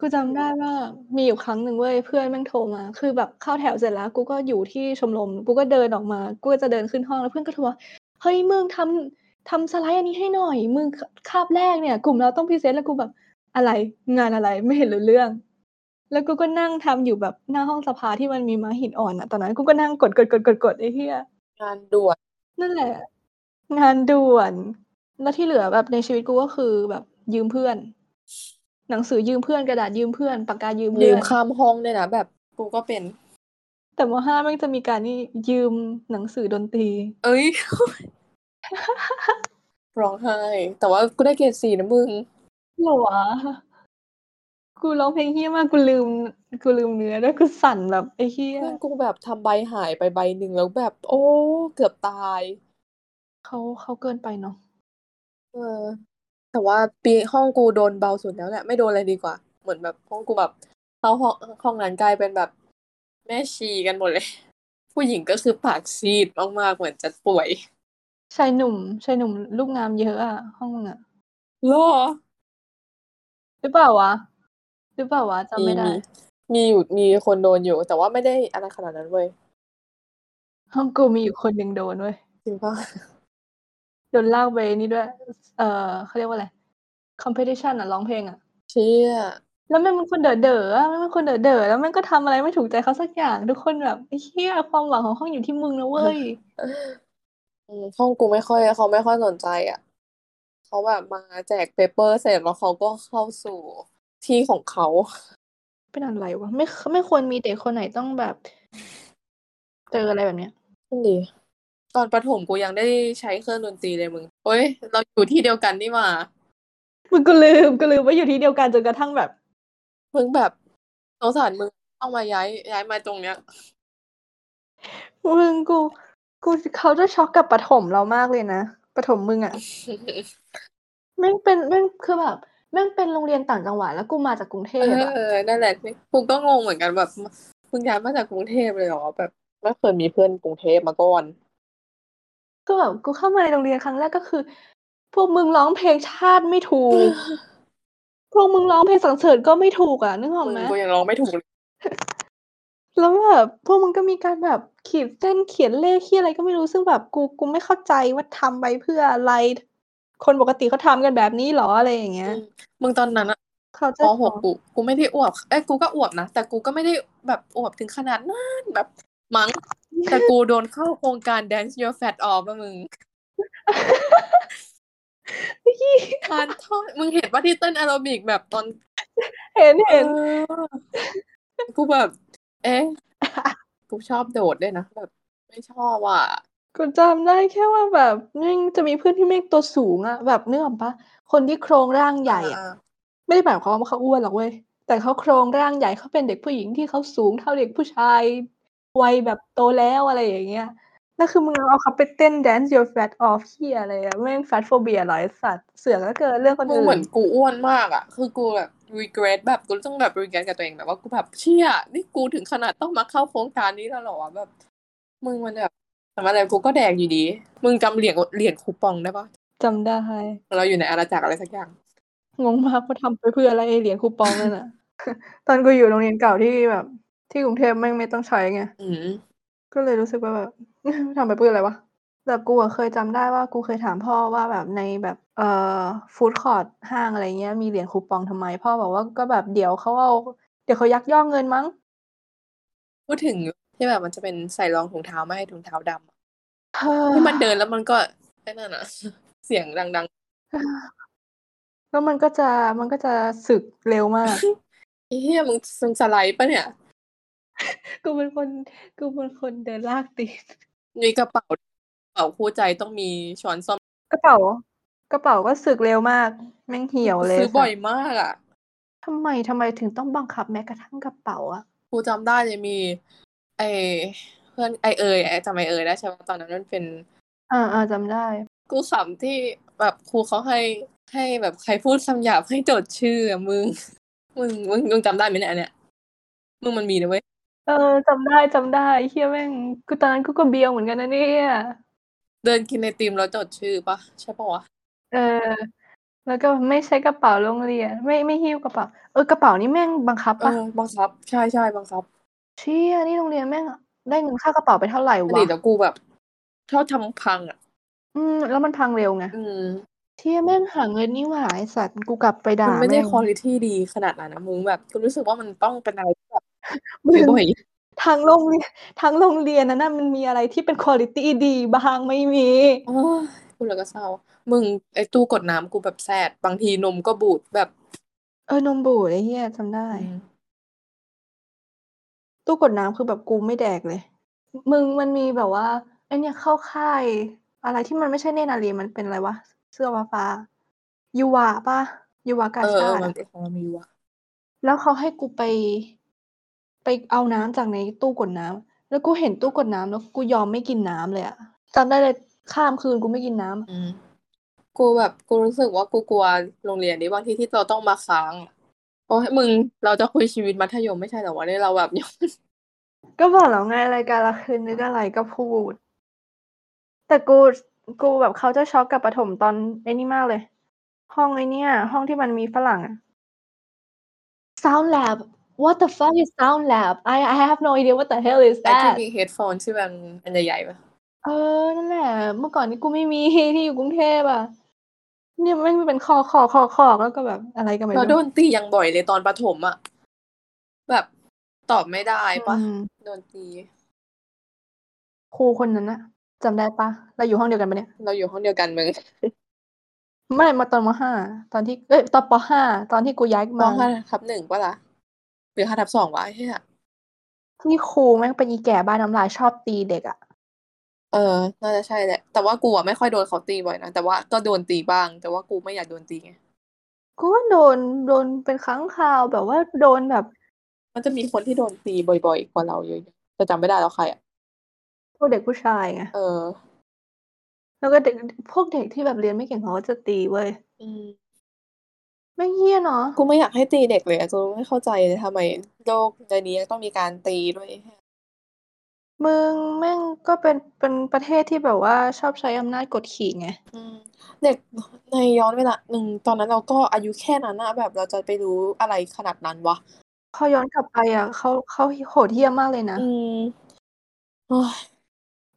กูจำได้ว่ามีอยู่ครั้งหนึ่งเว้ยเพื่อนแม่งโทรมา คือแบบเข้าแถวเสร็จแล้ว กูก็อยู่ที่ชมรมกูก็เดินออกมา กูก็จะเดินขึ้นห้องแล้วเพื่อนก็โทรมาเฮ้ยมึงทำทำสไลด์อันนี้ให้หน่อยมึงคาบแรกเนี่ย กลุ่มเราต้องพรีเซนต์แล้วกูแบบอะไรงานอะไรไม่เห็นรู้เรื่อง แล้วกูก็นั่งทำอยู่แบบหน้าห้องสภาที่มันมีม้าหินอ่อนอะตอนนั้นกูก็นั่งกดกดกดกดกดไอ้เหี้ยงานด่วนนั่นแหละ งานด่วน แล้วที่เหลือแบบในชีวิตกูก็คือแบบยืมเพื่อน หนังสือยืมเพื่อนกระดาษยืมเพื่อนปากกายืมยืเพื่อมนข้ามห้องด้วยนะแบบกูก็เป็น แต่มห้าแม่งจะมีการนี่ยืมหนังสือดนตรี เอ้ยร้องไห้แต่ว่ากูได้เกรดสี่นะมึงเหรอวะ กูร้องเพลงเฮี้ยมากกูลืมกูลืมเนื้อด้วยกูสั่นแบบไอ้เฮี้ยเพื่อนกูแบบทำใบหายไปใบหนึ่งแล้วแบบ โอ้ เกือบตายเขาเขาเกินไปเนาะเออ แต่ว่าปีห้องกูโดนเบาสุดแล้วแหละไม่โดนอะไรดีกว่า เหมือนแบบห้องกูแบบเข้าห้องห้องนั้นกลายเป็นแบบ แม่ชีกันหมดเลย ผู้หญิงก็คือปากซีดมากๆเหมือนจะป่วยชายหนุ่มชายหนุ่มลูกงามเยอะอะห้องมึงอะหรอหรือเปล่าวะ หรือเปล่าวะจำมีไม่ได้มีมีอยู่มีคนโดนอยู่ แต่ว่าไม่ได้อะไรขนาดนั้นเว้ยห้องกูมีอยู่คนหนึ่งโดนเว้ยจริงปะโดนลากไปนี่ด้วย เอ่อเขาเรียกว่าอะไร competition อะร้องเพลงอะเชี่ยแล้วแม่งเป็นคนเด๋อเด๋ออะแม่งเป็นคนเด๋อเด๋อแล้วแม่งก็ทำอะไรไม่ถูกใจเขาสักอย่าง ทุกคนแบบไอ้เหี้ยความหวังของห้องอยู่ที่มึงนะเว้ยอืมห้องกูไม่ค่อยเขาไม่ค่อยสนใจอะเขาแบบมาแจกเปเปอร์เสร็จแล้วเขาก็เข้าสู่ ที่ของเขา เป็นอะไรวะไม่ไม่ควรมีเด็กคนไหนต้องแบบ เจออะไรแบบเนี้ยนั่นดีตอนประถมกูยังได้ใช้เครื่องดนตรีเลยมึงเฮ้ยเราอยู่ที่เดียวกันนี่หว่ามึงก็ลืมก็ลืมว่าอยู่ที่เดียวกันจนกระทั่งแบบ มึงแบบสงสารมึงต้องมาย้าย ย้ายมาตรงเนี้ยมึงกู กูเขาจะช็อกกับปฐมเรามากเลยนะประถมมึงอะแม่งเป็นแม่งคือแบบ แม่งเป็นโรงเรียนต่างจังหวัดแล้วกูมาจากกรุงเทเอพอะอนั่นแหละกูก็งงเหมือนกันแบบมึงย้ายมาจากกรุงเทพเลยเหรอแบบไม่เคยมีเพื่อนกรุงเทพมาก่อนก็แบบกูเข้ามาในโรงเรียนครั้งแรกก็คือ พวกมึงร้องเพลงชาติไม่ถูก พวกมึงร้องเพลงสรรเสริญก็ไม่ถูกอะนึกออกมึงไหมกูยังร้องไม่ถูกเลยแล้วแบบพวกมึงก็มีการแบบขีดเส้นเขียนเลขที่อะไรก็ไม่รู้ซึ่งแบบกูกูไม่เข้าใจว่าทำไปเพื่ออะไร คนปกติเขาทำกันแบบนี้เหรออะไรอย่างเงี้ยอืมมึงตอนนั้นอะเขาจะปหกกูกูไม่ได้อวบเอ้ยกูก็อวบนะแต่กูก็ไม่ได้แบบอวบถึงขนาดนั้นแบบมั้งแต่กูโดนเข้าโครงการ Dance Your Fat Off อะมึงการทอดมึงเห็นว่าที่เต้นแอโรบิกแบบตอน เห็นเห็นเออกูแบบ เอ๊ะกูชอบโดดด้วยนะแบบ ไม่ชอบอะ กูจำได้แค่ว่าแบบแม่งจะมีเพื่อนที่แม่งตัวสูงอะแบบนึกออกปะคนที่โครงร่างใหญ่อะอ่าไม่ได้หมายความว่าเขาอ้วนหรอกเว้ยแต่เขาโครงร่างใหญ่เขาเป็นเด็กผู้หญิงที่เขาสูงเท่าเด็กผู้ชายวัยแบบโตแล้วอะไรอย่างเงี้ยแล้วคือมึงเอาเขาไปเต้น dance your fat off เฮียอะไรอะแม่ง fat phobia เหรอไอ้สัตว์เสือกแล้วเกินเรื่องคนมึงอื่เหมือนนกูอ้วนมากอะคือกูแบบ regret แบบกูต้องแบบ regret กับตัวเองแบบว่ากูแบบเชี่ยนี่กูถึงขนาดต้องมาเข้าโครงการนี้แล้วเหรอวะแบบมึงมันแบบ ทำอะไรกูก็แดกอยู่ดี มึงจำเหรียญเหรียญคูปองได้ปะจำได้ เราอยู่ในอาณาจักรอะไรสักอย่าง งงมากว่าทำไปเพื่ออะไรไอ้เหรียญคูปองนั่นน่ะตอนกูอยู่โรงเรียนเก่าที่แบบ ที่กรุงเทพแม่งไม่ต้องใช้ไงอืมก็เลยรู้สึกว่าแบบทำไปเพื่ออะไรวะแต่กูอะเคยจำได้ว่ากูเคยถามพ่อว่าแบบในแบบเอ่อฟู้ดคอร์ทห้างอะไรเงี้ยมีเหรียญคูปองทำไม พ่อบอกว่าก็แบบเดี๋ยวเขาเอาเดี๋ยวเขายักยอกเงินมั้ง พูดถึง ที่แบบมันจะเป็นใส่รองถุงเท้าไม่ให้ถุงเท้าดำอะเฮ้ยที่มันเดินแล้วมันก็ไอ้นั่นอะเสียงดังแล้วมันก็จะมันก็จะสึกเร็วมากๆไอ้เหี้ยมึงมึงสไลด์ปะเนี่ย กูเป็นคนกูเป็นคนเดินลากตีนมีกระเป๋ากระเป๋าคู่ใจต้องมีช้อนซ่อม กระเป๋า กระเป๋าก็สึกเร็วมาก แม่งเหี่ยวเลยซื้อบ่อยสัตว์มากอะทำไมทำไมถึงต้องบังคับแม้กระทั่งกระเป๋าอะกูจำได้เลยมี ไอเพื่อนไอเอยไอจำไอเอยได้ใช่ไหมตอนนั้นมันเป็น อ่าอ่าจำได้กูขำที่แบบครูเขาให้ให้แบบใครพูดคำหยาบให้จดชื่ออะมึง มึงมึงมึงจำได้ไหมเนี่ยอันเนี่ยมึงมันมีนะเว้ยเออจำได้จำได้เฮียแม่งกูตอนนั้นกูก็เบียวเหมือนกันนะเนี่ยเดินกินไอติมแล้วจดชื่อปะใช่ปะวะเออ แล้วก็ไม่ใช้กระเป๋าโรงเรียน ไม่ไม่หิ้วกระเป๋าเออกระเป๋านี่แม่งบังคับเอปะอบังคับ ใช่ใช่บังคับ เชี่ยนี่โรงเรียนแม่งได้เงินค่ากระเป๋าไปเท่าไหร่อวะดีตแล้วกูแบบชอบทำพังอะ อืม แล้วมันพังเร็วไงอืมเชี่ยแม่งหาเงินนี่หว่าไอสัตว์กูกลับไปด่ามันไม่ได้แม่งคุณภาพดีขนาดนั้นนะมึงแบบกูรู้สึกว่ามันต้องเป็นอะไรที่แบบมึงบ่อยทางโรงเรียนทางโรงเรียนนั้นน่ะมันมีอะไรที่เป็นคุณภาพดีบ้างไม่มีโอ้ยพูดแล้วก็เศร้า มึงไอ้ตู้กดน้ำกูแบบแสดบางทีนมก็บูดแบบ เออนมบูดไอ้เหี้ยจำได้อืม ตู้กดน้ำคือแบบกูไม่แดกเลย มึงมันมีแบบว่าไอเนี่ยเข้าค่าย อะไรที่มันไม่ใช่เนตรนารีมันเป็นอะไรวะ เสื้อฟ้าฟ้าๆยูวาปะยูวากาเออชาเออติมันอะเป็นของเรามีว่ะแล้วเขาให้กูไป ไปเอาน้ำจากในตู้กดน้ำแล้วกูเห็นตู้กดน้ำแล้วกูยอมไม่กินน้ำเลยอะจำได้เลยข้ามคืนกูไม่กินน้ำอืมกูแบบกูรู้สึกว่ากูกลัวโรงเรียนนี้บางทีที่เราต้องมาค้างอะ โอ้ยมึงเราจะคุยชีวิตมัธยมไม่ใช่เหรอวะเนี่ยเราแบบยังก็บอกแล้วไงรายการละคืนนึกอะไรก็พูด แต่กูกูแบบเขาจะช็อกกับประถมตอนไอ้นี่มากเลย ห้องไอ้เนี่ย ห้องที่มันมีฝรั่งอะ Sound Lab What the fuck is Sound Lab I I have no idea what the hell is ไอ้ที่ that มีเฮดโฟนที่มันอันใหญ่ๆปะเออนั่นแหละเมื่อก่อนนี้กูไม่มีที่อยู่กรุงเทพอะ เนี่ยแม่งเป็นคอคอคอคอแล้วก็แบบอะไรก็ไม่เราโดรู้นตีอย่างบ่อยเลยตอนประถมอะแบบตอบไม่ได้ปะอืมโดนตีครูคนนั้นอะจำได้ปะเราอยู่ห้องเดียวกันปะเนี่ยเราอยู่ห้องเดียวกันมึงไม่มาตอนมห้าตอนที่เอ้ยตอนปห้าตอนที่กูย้ายมมาห้าทับหนึ่งปะล่ะหรือห้าทับสองวะไอ้เฮียที่ครูแม่งเป็นอีแก่บ้านน้ำลายชอบตีเด็กอะ เออ น่าจะใช่แหละ แต่ว่ากูอะไม่ค่อยโดนเขาตีบ่อยนะ แต่ว่าก็โดนตีบ้าง แต่ว่ากูไม่อยากโดนตีไง กูก็โดนโดนเป็นครั้งคราวแบบว่าโดนแบบ มันจะมีคนที่โดนตีบ่อยๆกว่าเราเยอะๆแต่จำไม่ได้แล้วใครอะ พวกเด็กผู้ชายไง เออ แล้วก็เด็กพวกเด็กที่แบบเรียนไม่เก่งเขาก็จะตีเว้ย อืมแม่งเหี้ยเนาะ กูไม่อยากให้ตีเด็กเลยอะกูไม่เข้าใจเลยทำไมโลกในนี้ต้องมีการตีด้วย มึงแม่งก็เป็นเป็นประเทศที่แบบว่าชอบใช้อำนาจกดขี่ไงอืมเด็กในย้อนเวลาหนึ่งตอนนั้นเราก็อายุแค่นั้นน่ะแบบเราจะไปรู้อะไรขนาดนั้นวะ?พอย้อนกลับไปอะเขาเขาโหดเหี้ยมมากเลยนะอืมโอ๊ย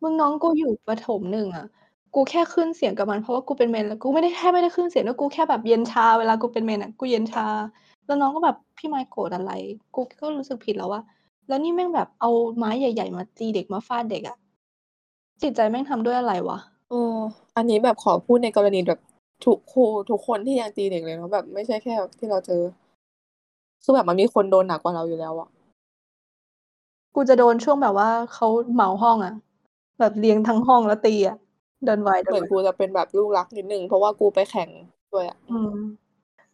มึงน้องกูอยู่ประถม1อะกูแค่ขึ้นเสียงกับมันเพราะว่ากูเป็นเมนแล้วกูไม่ได้แทบไม่ได้ขึ้นเสียงด้วยกูแค่แบบเย็นชาเวลากูเป็นเมนอะกูเย็นชา แล้วน้องก็แบบ"พี่มายโกรธอะไร?"กูก็รู้สึกผิดแล้วว่า แล้วนี่แม่งแบบเอาไม้ใหญ่ๆ มาตีเด็กมาฟาดเด็กอะจิตใจแม่งทำด้วยอะไรวะ?เอออันนี้แบบขอพูดในกรณีแบบทุกครูทุกคนที่ยังตีเด็กเลยเนาะแบบไม่ใช่แค่ที่เราเจอคือแบบมันมีคนโดนหนักกว่าเราอยู่แล้วอะกูจะโดนช่วงแบบว่าเขาเหมาห้องอะแบบเรียงทั้งห้องแล้วตีอะเดินไวเดิเหมือนนไวกูจะเป็นแบบลูกรักนิดหนึ่งเพราะว่ากูไปแข่งด้วยอะอืม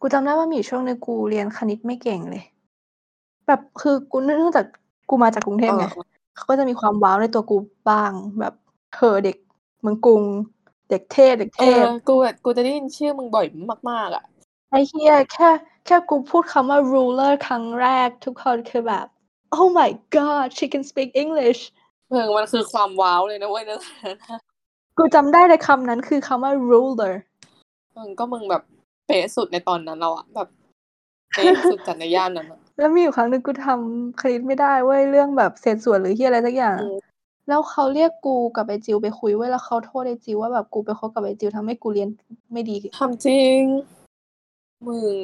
กูจำได้ว่ามีอยู่ช่วงหนึ่งกูเรียนคณิตไม่เก่งเลย แบบคือกูเนื่องเนื่องจาก กูมาจากกรุงเทพไงเออเขาก็จะมีความว้าวในตัวกูบ้างแบบเธอเด็กเมืองกรุง เด็กเทพเด็กเอเทอพกูแบบกูจะได้ยินชื่อมึงบ่อยมาก ๆอะไอ้เหี้ยแค่แค่กูพูดคำว่า ruler ครั้งแรกทุกคนคือแบบ "Oh my god she can speak English" มึงมันคือความว้าวเลยนะเว้ยในตอนนั้นน่ะกูจำได้เลยคำนั้นคือคำว่า ruler มึงก็มึงแบบเป๊ะสุดในตอนนั้นแล้วอะแบบเป๊ะสุดจัดในย่านนั้นอะแล้วมีอยู่ครั้งหนึ่งกูทำคณิตไม่ได้เว้ยเรื่องแบบเศษส่วนหรือเหี้ยอะไรสักอย่างอือะมแล้วเขาเรียกกูกับไอ้จิลไปคุยเว้ยแล้วเขาโทษไอ้จิลว่าแบบกูไปคบกับไอ้จิลทำให้กูเรียนไม่ดีถามจริง มึง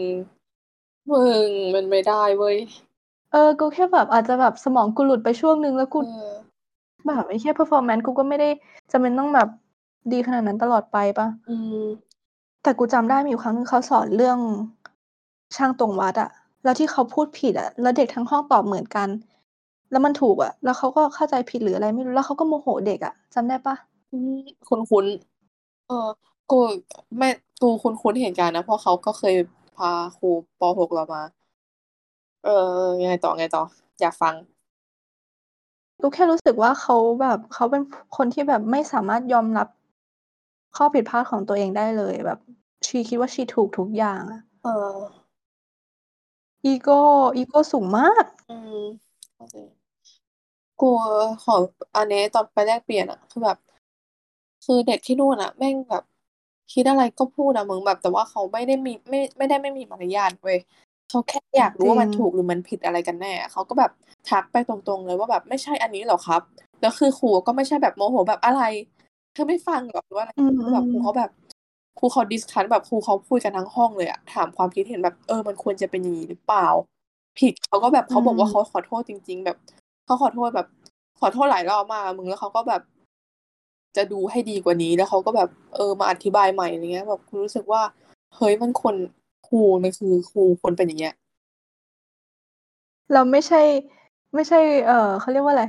มึงมันไม่ได้เว้ย เออ กูแค่แบบอาจจะแบบสมองกูหลุดไปช่วงหนึ่งแล้วกูเออแบบไอ้เหี้ย performance กูก็ไม่ได้จำเป็นต้องแบบดีขนาดนั้นตลอดไปเปล่า?อืมแต่กูจำได้มีอยู่ครั้งหนึ่งเขาสอนเรื่องช่างตวงวัดอะ แล้วที่เขาพูดผิดอะแล้วเด็กทั้งห้องตอบเหมือนกัน แล้วมันถูกอะแล้วเขาก็เข้าใจผิดหรืออะไรไม่รู้แล้วเขาก็โมโหเด็กอะจำได้เปล่า?อืมคุ้นๆเออกูไม่กูคุ้นๆเหตุการณ์นะเพราะเขาก็เคยพาครูป.6เรามา เออยังไงต่อไงต่อ อยากฟังกูแค่รู้สึกว่าเขาแบบเขาเป็นคนที่แบบไม่สามารถยอมรับข้อผิดพลาดของตัวเองได้เลยแบบ ชีคิดว่าชีถูกทุกอย่างอะเออ อีโกอีโกสูงมาก อืมเข้าใจกูขออันนี้ตอนไปแลกเปลี่ยนอะคือแบบ คือเด็กที่นู่นน่ะแม่งแบบคิดอะไรก็พูดอะมึงแบบ แต่ว่าเขาไม่ได้มีไม่ไม่ได้ไม่มีมารยาทเว้ยเขาแค่อยากรู้ว่ามันจริงถูกหรือมันผิดอะไรกันแน่เขาก็แบบทักไปตรงๆเลยว่าแบบ"ไม่ใช่อันนี้เหรอครับ?"แล้วคือครูก็ไม่ใช่แบบโมโหแบบ"อะไรเธอไม่ฟังเหรอ?"หรือว่าอะไรอืคือแบบครูมเขาๆแบบ ครูเขา discuss แบบครูเขาคุยกันทั้งห้องเลยอะถามความคิดเห็นแบบ"เออมันควรจะเป็นอย่างงี้หรือเปล่า?ผิด"เขาก็แบบอืเขาบอกว่าเขมาขอโทษจริง ๆ แบบเขาขอโทษแบบ ขอโทษหลายรอบมากอะมึงแล้วเขาก็แบบ จะดูให้ดีกว่านี้แล้วเขาก็แบบเออมาอธิบายใหม่อะไรเงี้ย แบบกูรู้สึกว่าเฮ้ยมันควรครูมันคือครูควรเป็นอย่างเงี้ยเราไม่ใช่ ไม่ใช่ เอ่อเขาเรียกว่าอะไร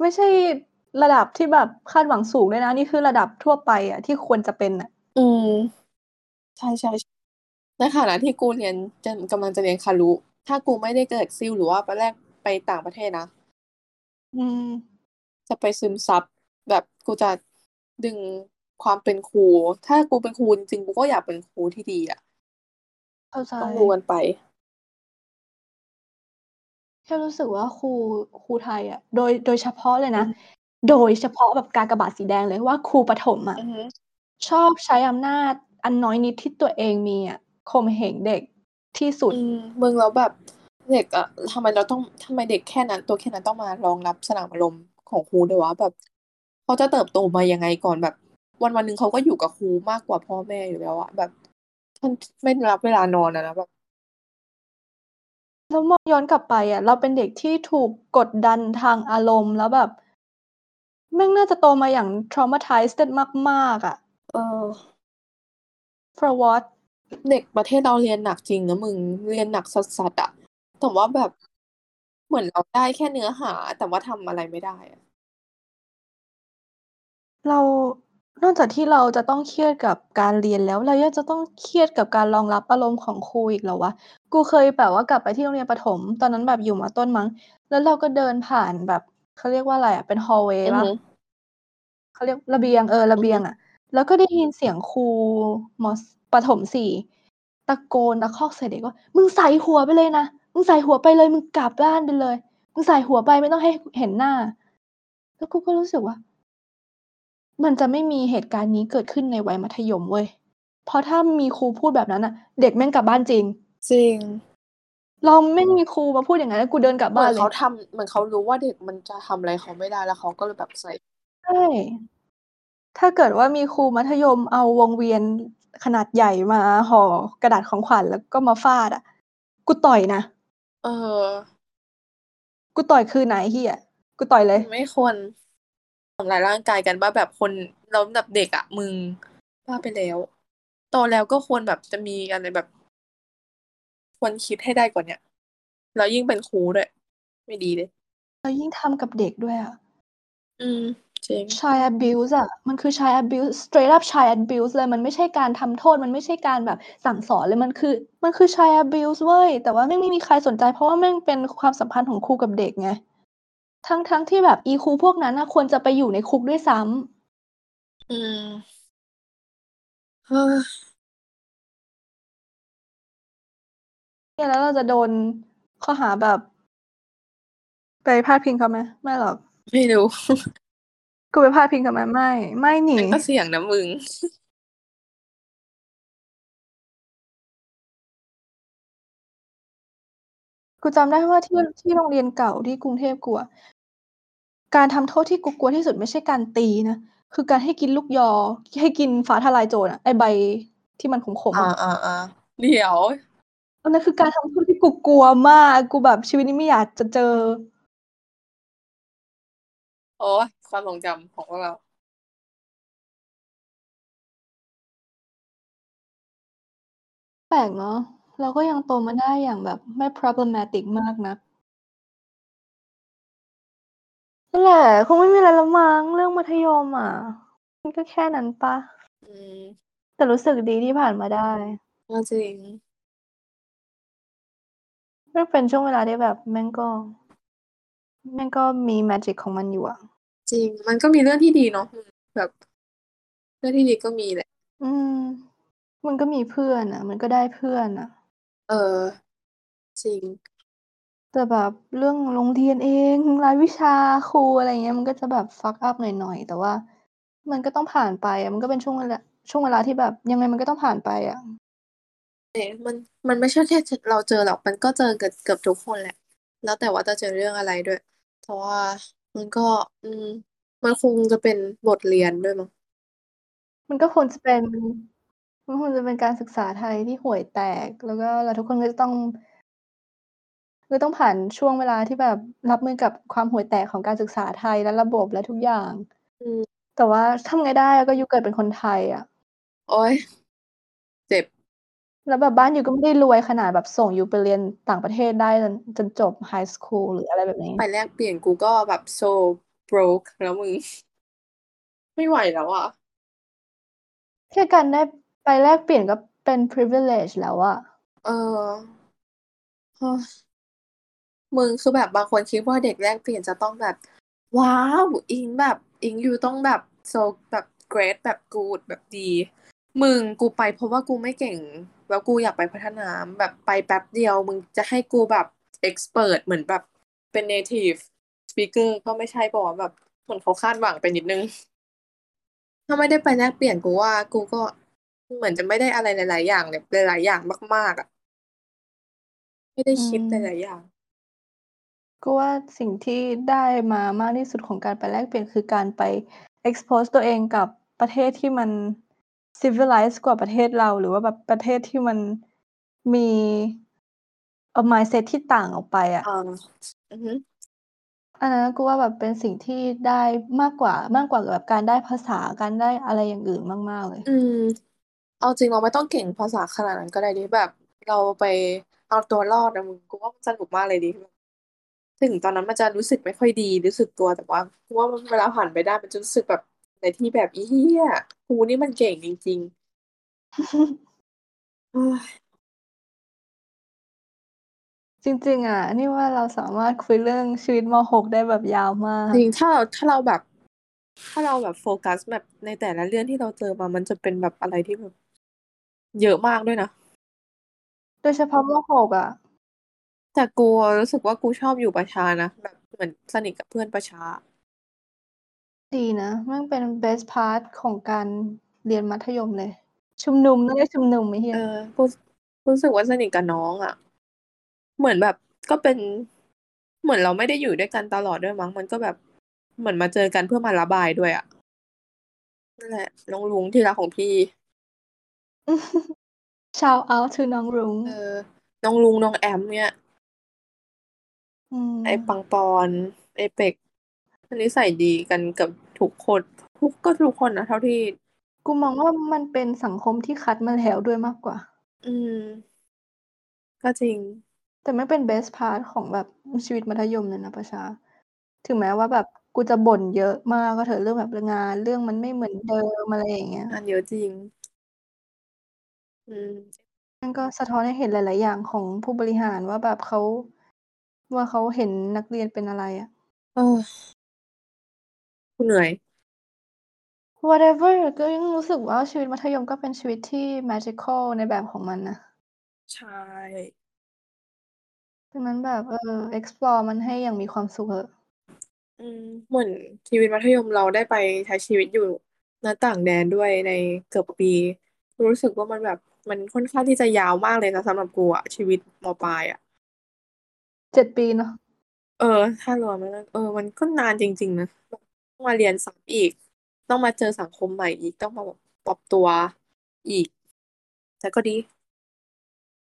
ไม่ใช่ระดับที่แบบคาดหวังสูงด้วยนะ นี่คือระดับทั่วไปอะที่ควรจะเป็นน่ะ อืม ใช่ๆในฐานะที่กูเรียนจะกำลังจะเรียนคารุถ้ากูไม่ได้เกิดซิ่วหรือว่าไปแลกไปต่างประเทศนะ อืม จะไปซึมซับแบบกูจะดึงความเป็นครู ถ้ากูเป็นครูจริงๆกูก็อยากเป็นครูที่ดีอะเข้าใจ ต้องดูกันไป แค่รู้สึกว่าครูครูไทยอะโดยโดยเฉพาะเลยอืนะอฮึโดยเฉพาะแบบกากบาทสีแดงเลยว่าครูประถมออืะอฮึ ชอบใช้อำนาจอันน้อยนิดที่ตัวเองมีอะข่มเหงเด็กที่สุดอืมมึงแล้วแบบเด็กอะทำไมเราต้องทำไมเด็กแค่นั้น ตัวแค่นั้นต้องมารองรับสนามอารมณ์ของครูด้วยวะแบบเขาจะเติบโตมายังไงก่อนแบบ วันๆหนึ่งเขาก็อยู่กับครูมากกว่าพ่อแม่อยู่แล้วอะแบบมันไม่นับเวลานอนอะนะแบบแล้วมองย้อนกลับไปอะเราเป็นเด็กที่ถูกกดดันทางอารมณ์แล้วแบบแม่งน่าจะโตมาอย่าง traumatized มากๆอะ เออ For what? เด็กประเทศเราเรียนหนักจริงนะมึงเรียนหนักสัสๆอะแต่ว่าแบบเหมือนเราได้แค่เนื้อหา แต่ว่าทำอะไรไม่ได้อะเรานอกจากที่เราจะต้องเครียดกับการเรียนแล้ว เรายังจะต้องเครียดกับการรองรับอารมณ์ของครูอีกเหรอวะ?กูเคยแบบว่ากลับไปที่โรงเรียนประถม ตอนนั้นแบบอยู่ม.ต้นมั้ง แล้วเราก็เดินผ่านแบบเขาเรียกว่าอะไรอะเป็นฮอลเวย์เปล่อือฮา?ึเขาเรียกระเบียงเออระอืเอฮบียงึอะ แล้วก็ได้ยินเสียงครูมอประถมสี่ตะโกนตะคอกใส่เด็กว่า มึงใส่หัวไปเลยนะมึงใส่หัวไปเลยมึงกลับบ้านไปเลยมึงใส่หัวไปไม่ต้องให้เห็นหน้า แล้วกูก็รู้สึกว่า มันจะไม่มีเหตุการณ์นี้เกิดขึ้นในวัยมัธยมเว้ยเพราะถ้ามีครูพูดแบบนั้นอะเด็กแม่งกลับบ้านจริง จริงเราไม่มีครูมาพูดอย่างนั้นแล้วกูเดินกลับเหมืบ้าอนนเลยเขาทำเหมือนเขารู้ว่าเด็กมันจะทำอะไรเขาไม่ได้แล้วเขาก็เลยแบบใส่ใช่ ถ้าเกิดว่ามีครูมัธยมเอาวงเวียนขนาดใหญ่มาห่อกระดาษของขวัญแล้วก็มาฟาดอะ กูต่อยนะ เออ กูต่อยคืนไหนเฮียกูต่อยเลย ไม่ควรทำร้ายร่างกายกันว่าแบบคนเราแบบเด็กอะ มึงว่าไปแล้วโตแล้วก็ควรแบบจะมีอะไรแบบ ควรคิดให้ได้กว่าเนี้ยแล้วยิ่งเป็นครูด้วย ไม่ดีเลย แล้วยิ่งทำกับเด็กด้วยอะ อืม จริง child abuse อะมันคือ child abuse straight up child abuse เลยมันไม่ใช่การทำโทษ มันไม่ใช่การแบบสั่งสอนเลยมันคือ มันคือ child abuse เว้ย แต่ว่าไม่ไม่มีใครสนใจเพราะว่าแม่งเป็นความสัมพันธ์ของครูกับเด็กไง ทั้งทั้งที่แบบอีครูพวกนั้นนะควรจะไปอยู่ในคุกด้วยซ้ำอืมเฮ้ยเนี่ยแล้วเราจะโดนข้อหาแบบ ไปพาดพิงเขาไหมไม่หรอก ไม่รู้ กูไปพาดพิงเขาไหมไม่ ไม่หนีมันก็เสี่ยงนะมึงกูจำได้ว่าที่ที่โรงเรียนเก่าที่กรุงเทพกูอะการทำโทษที่กูกลัวที่สุดไม่ใช่การตีนะคือการให้กินลูกยอ ให้กินฟ้าทลายโจรอะไอใบที่มันขมๆอ่าอะอ่าอ่าเดี๋ยวอันนั้นคือการทำโทษที่กูกลัวมาก กูแบบชีวิตนี้ไม่อยากจะเจอ โอ้ย ความทรงจำของพวกเราแปลกเนาะเราก็ยังโตมาได้อย่างแบบไม่ problematic มากนักนั่นแหละ คงไม่มีอะไรแล้วมั้งเรื่องมัธยมอะมันก็แค่นั้นเปล่า?อืมแต่รู้สึกดีที่ผ่านมาได้ ก็จริงมันเป็นช่วงเวลาที่แบบแม่งก็แม่งก็มีแมจิกของมันอยู่อะจ ริง มันก็มีเรื่องที่ดีเนาะอืมแบบเรื่องที่ดีก็มีแหละ อืม มันก็มีเพื่อนอะมันก็ได้เพื่อนอะเออ จริง แต่แบบเรื่องโรงเรียนเองรายวิชาครูอะไรอย่างเงี้ย มันก็จะแบบ fuck up หน่อยๆ แต่ว่า มันก็ต้องผ่านไปอะมันก็เป็นช่วงเวลาช่วงเวลาที่แบบยังไงมันก็ต้องผ่านไปอะเอ๊ะมันมันไม่ใช่แค่จเราเจอหรอก มันก็เจอเกือบเกือบทุกคนแหละ แล้วแต่ว่าจะเจอเรื่องอะไรด้วยแต่ว่า มันก็ อืม มันคงจะเป็นบทเรียนด้วยมั้ง มันก็ควรจะเป็น มันควรจะเป็นการศึกษาไทยที่ห่วยแตก แล้วก็เราทุกคนก็จะต้องคือต้องผ่านช่วงเวลาที่แบบรับมือกับความห่วยแตกของการศึกษาไทยและระบบและทุกอย่าง อืม แต่ว่าทำไงได้อะก็ยูเกิดเป็นคนไทยอะโอ๊ย เจ็บ แล้วแบบบ้านยูก็ไม่ได้รวยขนาดแบบส่งยูไปเรียนต่างประเทศได้จนจนจบไฮสคูลหรืออะไรแบบนี้ ไปแลกเปลี่ยนกูก็แบบ so broke แล้วมึง ไม่ไหวแล้วอะแค่การได้ไปแลกเปลี่ยนก็เป็น privilege แล้วอะเออเฮ้ยมึงคือแบบบางคนคิดว่าเด็กแลกเปลี่ยนจะต้องแบบ ว้าว อิงแบบ อิงยูต้องแบบ so แบบ great แบบ good แบบดี มึงกูไปเพราะว่ากูไม่เก่งแล้วกูอยากไปพัฒนาแบบไปแป๊บเดียวมึงจะให้กูแบบเอกซ์เพร์ตเหมือนแบบเป็นเนทิฟสปีกเกอร์ก็ไม่ใช่ปล่ะแบบเหมือนเขาคาดหวังไปนิดนึง ถ้าไม่ได้ไปแลกเปลี่ยนกูว่า กูก็เหมือนจะไม่ได้อะไรหลาย ๆ อย่างแบบหลาย ๆ อย่างมาก ๆอะไม่ได้คิดหลาย ๆ อย่างกูว่าสิ่งที่ได้มามากที่สุดของการไปแลกเปลี่ยนคือการไป expose ตัวเองกับประเทศที่มัน civilized กว่าประเทศเรา หรือว่าแบบประเทศที่มันมีเอ่อ mindset ที่ต่างออกไปอะอาอือฮึอันนั้นกูว่าแบบเป็นสิ่งที่ได้มากกว่ามากกว่าแบบการได้ภาษาการได้อะไรอย่างอื่นมาก ๆ เลย อืม เอาจริงเราไม่ต้องเก่งภาษาขนาดนั้นก็ได้ดิแบบเราไปเอาตัวรอดอะมึงกูว่ามันสนุกมากเลยดิถึงตอนนั้นมันจะรู้สึกไม่ค่อยดีรู้สึกตัวแต่ว่ากูว่าเวลาผ่านไปได้มันจะรู้สึกแบบ ในที่แบบอีเหี้ยครูนี่มันเก่งจริงๆโอ๊ยจริงๆอะนี่ว่าเราสามารถคุยเรื่องชีวิตม.6 ได้แบบยาวมาจริกงถ้าเราถ้าเราแบบ ถ้าเราแบบโฟกัสแบบในแต่ละเรื่องที่เราเจอมามันจะเป็นแบบอะไรที่แบบเยอะมากด้วยนะ โดยเฉพาะมหกอะ แต่กูรู้สึกว่ากูชอบอยู่ประชานะแบบเหมือนสนิทกับเพื่อนประชา ดีนะ มันเป็น best part ของการเรียนมัธยมเลย ชุมนุมต้องได้ชุมนุมไอ้เหี้ยเออกูรู้สึกว่าสนิทกับน้องอะ เหมือนแบบก็เป็นเหมือนเราไม่ได้อยู่ด้วยกันตลอดด้วยมั้ง มันก็แบบเหมือนมาเจอกันเพื่อมาระบายด้วยอะนั่นแหละน้องลุงที่รักของพี่ shout out to น้องรุ้งเออ น้องลุงน้องแอมเนี่ยอืมไอปังปอนไอเป็กอันนี้ใส่ดีกันกับ ทุกคนทุกก็ทุกคนนะเท่าที่ กูมองว่ามันเป็นสังคมที่คัดมาแล้วด้วยมากกว่า อืม ก็จริง แต่ไม่เป็น best part ของแบบชีวิตมัธยมเลยนะประชา ถึงแม้ว่าแบบกูจะบ่นเยอะมากก็เถอะเรื่องแบบงาน เรื่องมันไม่เหมือนเดิมอะไรอย่างเงี้ยงานเยอะจริง อืมมันก็สะท้อนให้เห็นหลาย ๆ อย่างของผู้บริหารว่าแบบเขาว่าเขาเห็นนักเรียนเป็นอะไรอะเออ กูเหนื่อย whatever ก็ยังรู้สึกว่าชีวิตมัธยมก็เป็นชีวิตที่ magical ในแบบของมันนะใช่ดังนั้นแบบเออ explore มันให้อย่างมีความสุขเถอะอืมเหมือนชีวิตมัธยมเราได้ไปใช้ชีวิตอยู่ณต่างแดนด้วยในเกือบปี รู้สึกว่ามันแบบมันค่อนข้างที่จะยาวมากเลยนะสำหรับกูอะชีวิตมปลายอะเจ็ดปีเนาะเออ ถ้ารวมแล้วเออ มันก็นานจริง ๆ นะ ต้องมาเรียนซ้ำอีก ต้องมาเจอสังคมใหม่อีกต้องมาแบบปรับตัวอีก แต่ก็ดี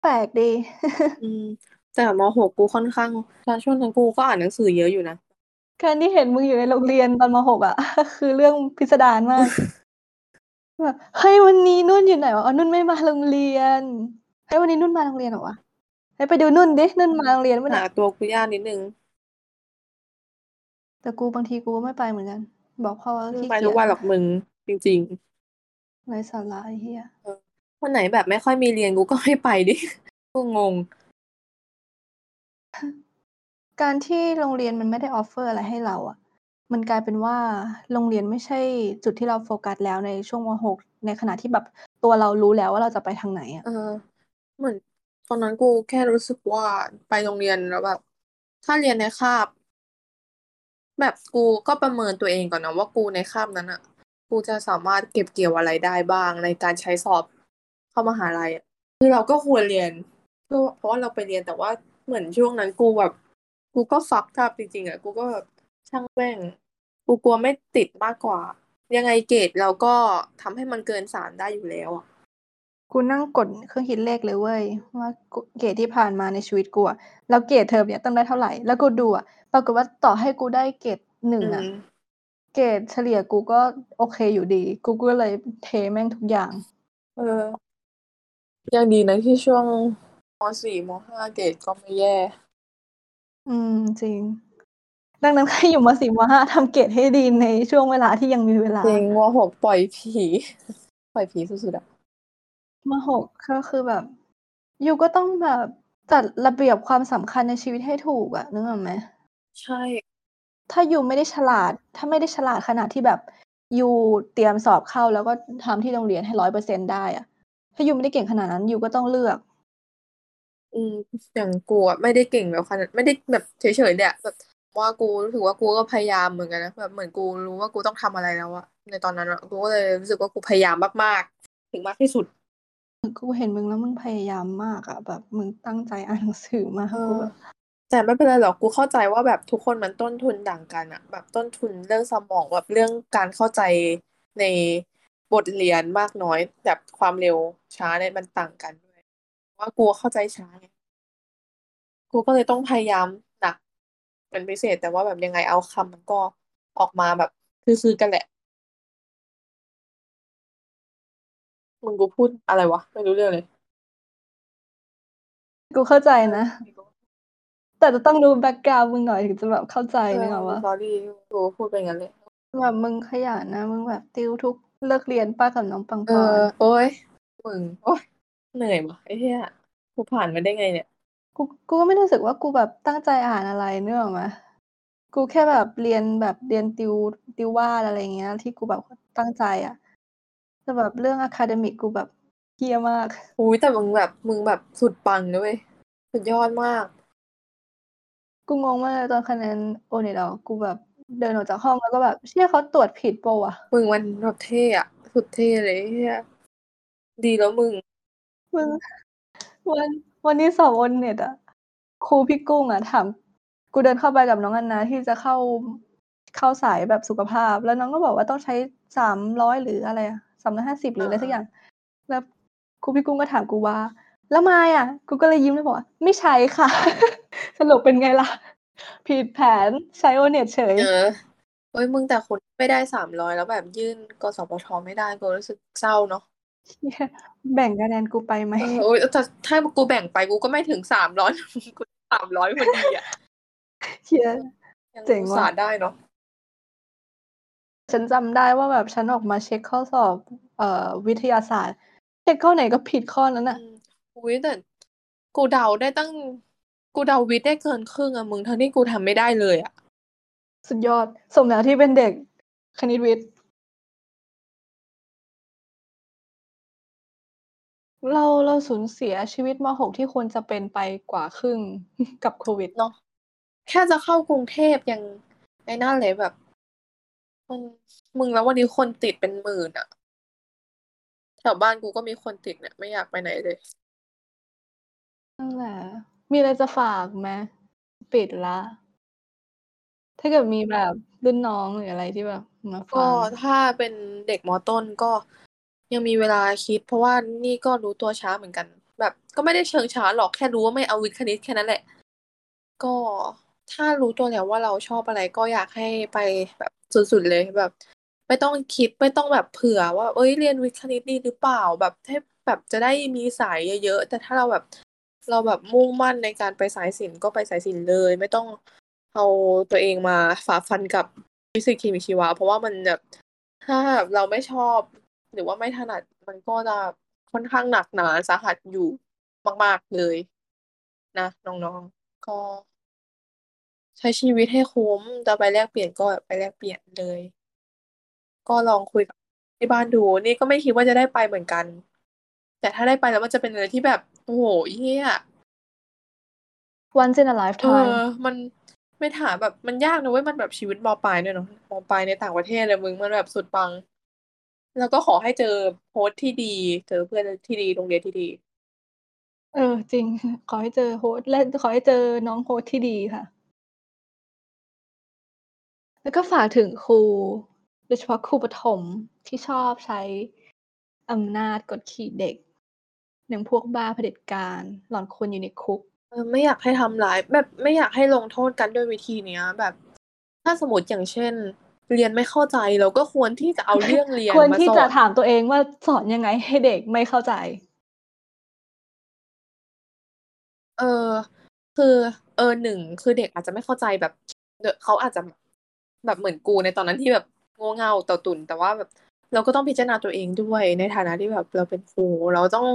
แปลกดี อืม แต่มหกกูค่อนข้างตอนช่วงนั้นกูก็อ่านหนังสือเยอะอยู่นะการที่เห็นมึงอยู่ในโรงเรียนตอนมหกอะคือเรื่องพิสดารมากแบบเฮ้ยวันนี้นุ่นอยู่ไหนวะอ๋อนุ่นไม่มาโรงเรียนเฮ้ยวันนี้นุ่นมาโรงเรียนเหรอวะเฮ้ยไปดูนุ่นดินุ่นมาโรงเรียนปะเนี่หายตัวกูยากนิดนึง แต่กูบางทีกูก็ไม่ไปเหมือนกัน บอกพ่อว่าไม่ขี้ไปเกีทุยกจวันหรอกมึงจริง ไร้สาระไอ้เหี้ยๆ วันไหนแบบไม่ค่อยมีเรียนกูก็ไม่ไปดิ กูงง การที่โรงเรียนมันไม่ได้ offer อะไรให้เราอะมันกลายเป็นว่าโรงเรียนไม่ใช่จุดที่เราโฟกัสแล้วในช่วงมหกในขณะที่แบบตัวเรารู้แล้วว่าเราจะไปทางไหนอะ เออเหมือนตอนนั้นกูแค่รู้สึกว่าไปโรงเรียนแล้วแบบ ถ้าเรียนในคาบ แบบกูก็ประเมินตัวเองก่อนนะว่ากูในคาบนั้นอะ กูจะสามารถเก็บเกี่ยวอะไรได้บ้างในการใช้สอบเข้ามหาลัยคือเราก็ควรเรียนเพราะเพราะว่าเราไปเรียนแต่ว่าเหมือนช่วงนั้นกูแบบ กูก็ fucked up จริงๆอะกูก็แบบช่างแม่ง กูกลัวไม่ติดมากกว่า ยังไงเกรดเราก็ทำให้มันเกินสามได้อยู่แล้วอะ กูนั่งกดเครื่องคิดเลขเลยเว้ยว่ากูเกรดที่ผ่านมาในชีวิตกูอะแล้วเกรดเทอมเนี่ยต้องได้เท่าไหร่ แล้วกูดูอะปรากฏว่าต่อให้กูได้เกรดหนึ่งอือะมเกรดเฉลี่ยกูก็โอเคอยู่ดี กูก็เลยเทแม่งทุกอย่าง เออ ยังดีนะที่ช่วงมสี่มห้าเกรดก็ไม่แย่ อืม จริง ดังนั้นใครอยู่มสี่มห้าทำเกรดให้ดีในช่วงเวลาที่ยังมีเวลาจริงมหกปล่อยผี ปล่อยผีสุดๆอะ มหกก็คือแบบยูก็ต้องแบบจัดระเบียบความสำคัญในชีวิตให้ถูกอะนึกออกไหมใช่ ถ้ายูไม่ได้ฉลาด ถ้าไม่ได้ฉลาดขนาดที่แบบยูเตรียมสอบเข้าแล้วก็ทำที่โรงเรียนให้ร้อยเปอร์เซ็นได้อะถ้ายูไม่ได้เก่งขนาดนั้นยูก็ต้องเลือก อืมอย่างกูอะไม่ได้เก่งแบบขนาดไม่ได้แบบเฉยๆเนี่ยแบบว่ากูรู้สึกว่ากูก็พยายามเหมือนกันนะแบบเหมือนกูรู้ว่ากูต้องทำอะไรแล้วอะในตอนนั้นอะกูก็เลยรู้สึกว่ากูพยายามมากๆ ถึงมากที่สุด กูเห็นมึงแล้วมึงพยายามมากอะแบบมึงตั้งใจอ่านหนังสือมากเอกูอ แบบแต่ไม่เป็นไรหรอกกูเข้าใจว่าแบบทุกคนมันต้นทุนต่างกันอะแบบต้นทุนเรื่องสมองแบบเรื่องการเข้าใจในบทเรียนมากน้อยแบบความเร็วช้าเนี่ยมันต่างกันด้วยว่ากูเข้าใจช้าไงกูก็เลยต้องพยายามหนักเป็นพิเศษ แต่ว่าแบบยังไงเอาคำมันก็ออกมาแบบคือๆกันแหละ มึงกูพูดอะไรวะ ไม่รู้เรื่องเลย กูเข้าใจเออนะ แต่จะต้องรู้ background มึงหน่อยถึงจะแบบเข้าใจเออนึกออกปะ sorry กูพูดไปงั้นเลยแบบมึงขยันนะ มึงแบบติวทุกเลิกเรียนป้ากับน้องปังเอปออนโอ้ยมึงโอ้ยเหนื่อยว่ะไอ้เหี้ยกูผ่านมาได้ไงเนี่ย กูกูก็ไม่รู้สึกว่ากูแบบตั้งใจอ่านอะไรเนกอะไหมกูแค่แบบเรียนแบบเรียนติวติววาดอะไรเงี้ย ที่กูแบบตั้งใจอะ แต่แบบเรื่อง academic กูแบบเฮี้ยมากอุ้ยแต่มึงแบบมึงแบบสุดปังนะเว้ยสุดยอดมาก กูงงมากเลยตอนคะแนนโอเน็ตออกกูแบบเดินออกจากห้องแล้วก็แบบเชี่ยเขาตรวจผิดปะวะมึงมันแบบเท่อะสุดเท่เลยเฮียดีแล้วมึง มึง วันวันนี้สอบโอเน็ตอะครูพี่กุ้งอะถามกูเดินเข้าไปกับน้องอันนาที่จะเข้าเข้าสายแบบสุขภาพ แล้วน้องก็บอกว่าต้องใช้สามร้อยหรืออะไรอะ สามร้อยห้าสิบหรืออะไรสักอย่าง แล้วครูพี่กุ้งก็ถามกูว่า แล้วมายอะ กูก็เลยยิ้มแล้วบอกว่าไม่ใช้ค่ะ สรุปเป็นไงล่ะ ผิดแผนใช้โอเน็ตเฉย เออเฮ้ยมึงแต่คนไม่ได้สามร้อยแล้วแบบยื่นกสปทไม่ได้กูรู้สึกเศร้าเนาะเนี่ยแบ่งคะแนนกูไปไหมเออโอ้ยแต่ถ้ากูแบ่งไปกูก็ไม่ถึงสามร้อยกูสามร้อยพอดีอะเชียยังเจ๋งอุตว่ะส่าห์ได้เนาะ ฉันจำได้ว่าแบบฉันออกมาเช็คข้อสอบ เอ่อวิทยาศาสตร์ เช็คข้อไหนก็ผิดข้อนั้นอืน่ะมอุ้ยแต่กูเดาได้ตั้ง กูเดาวิทย์ได้เกินครึ่งอะมึงทั้งที่กูทำไม่ได้เลยอะสุดยอดสมแล้วที่เป็นเด็กคณิตวิทย์ เราเราสูญเสียชีวิตม .6 ที่ควรจะเป็นไปกว่าครึ่งกับโควิดเนาะแค่จะเข้ากรุงเทพยังไอ้นั่นเลยแบบ มันมึงแล้ววันนี้คนติดเป็นหมื่นอะแถวบ้านกูก็มีคนติดเนี่ยไม่อยากไปไหนเลย นั่นแหละ มีอะไรจะฝากไหมปิดละ ถ้าเกิดมีแบบรุ่นน้องหรืออะไรที่แบบมาก็ฟังถ้าเป็นเด็กมต้นก็ยังมีเวลาคิด เพราะว่านี่ก็รู้ตัวช้าเหมือนกัน แบบ ก็ไม่ได้เชิงช้าหรอกแค่รู้ว่าไม่เอาวิทย์คณิตแค่นั้นแหละ ก็ถ้ารู้ตัวแล้วว่าเราชอบอะไรก็อยากให้ไปแบบ สุดๆเลยแบบ ไม่ต้องคิดไม่ต้องแบบเผื่อว่า เอ้ยเรียนวิทย์คณิตดีหรือเปล่าแบบให้แบบจะได้มีสายเยอะๆแต่ถ้าเราแบบเราแบบมุ่งมั่นในการไปสายศิลป์ก็ไปสายศิลป์เลย ไม่ต้องเอาตัวเองมาฝ่าฟันกับฟิสิกส์เคมีชีวะ เพราะว่ามันแบบถ้าเราไม่ชอบ หรือว่าไม่ถนัดมันก็จะค่อนข้างหนักหนาสาหัสอยู่มาก ๆเลย นะน้องๆก็ ใช้ชีวิตให้คุ้มจะไปแลกเปลี่ยนก็ไปแลกเปลี่ยนเลย ก็ลองคุยกับที่บ้านดูนี่ก็ไม่คิดว่าจะได้ไปเหมือนกัน แต่ถ้าได้ไปแล้วมันจะเป็นอะไรที่แบบโอ้โหเฮีย once in a เอ lifetime อ มันไม่ถามแบบมันยากนะเว้ยมันแบบชีวิตมปลายด้วยเนาะมปลายในต่างประเทศเลยมึงมันแบบสุดปัง แล้วก็ขอให้เจอโค้ชที่ดี เจอเพื่อนที่ดีโรงเรียนที่ดี เออ จริง ขอให้เจอ host และขอให้เจอน้อง host ที่ดีค่ะ แล้วก็ฝากถึงครูโดยเฉพาะครูประถมที่ชอบใช้อำนาจกดขี่เด็กอย่างพวกบ้าเผด็จการหลอนคนอยู่ในคุกเออไม่อยากให้ทำร้ายแบบไม่อยากให้ลงโทษกันด้วยวิธีเนี้ย แบบ ถ้าสมมติอย่างเช่น เรียนไม่เข้าใจเราก็ควรที่จะเอาเรื่องเรียนควรมาที่สอจะนถามตัวเองว่าสอนยังไงให้เด็กไม่เข้าใจ เออ คือ เออหนึ่งคือเด็กอาจจะไม่เข้าใจแบบเดอะเขาอาจจะ แบบเหมือนกูในตอนนั้นที่แบบโง่เงาต่าตุ่น แต่ว่าแบบเราก็ต้องพิจารณาตัวเองด้วยในฐานะที่แบบเราเป็นครูเราต้อง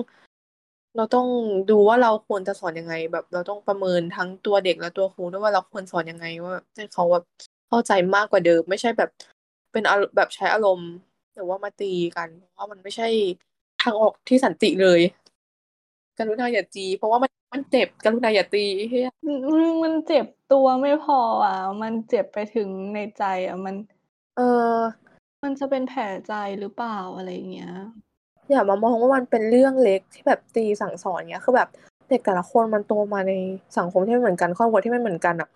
เราต้องดูว่าเราควรจะสอนยังไง แบบเราต้องประเมินทั้งตัวเด็กและตัวครูด้วยว่าเราควรสอนยังไงว่าให้เขาแบบเข้าใจมากกว่าเดิม ไม่ใช่แบบเป็นอารแบบใช้อารมณ์หรือว่ามาตีกันเพราะว่ามันไม่ใช่ทางออกที่สันติเลยกรุณาอย่าตีเพราะว่ามัน มันเจ็บกรุณาอย่าตีเฮียมันมันเจ็บตัวไม่พออะ มันเจ็บไปถึงในใจอะมัน เออ มันจะเป็นแผลใจหรือเปล่าอะไรอย่างเงี้ยอย่ามามองว่ามันเป็นเรื่องเล็กที่แบบตีสั่งสอนเงี้ยคือแบบเด็กแต่ละคนมันโตมาในสังคมที่ไม่เหมือนกันครอบครัวที่ไม่เหมือนกันอะ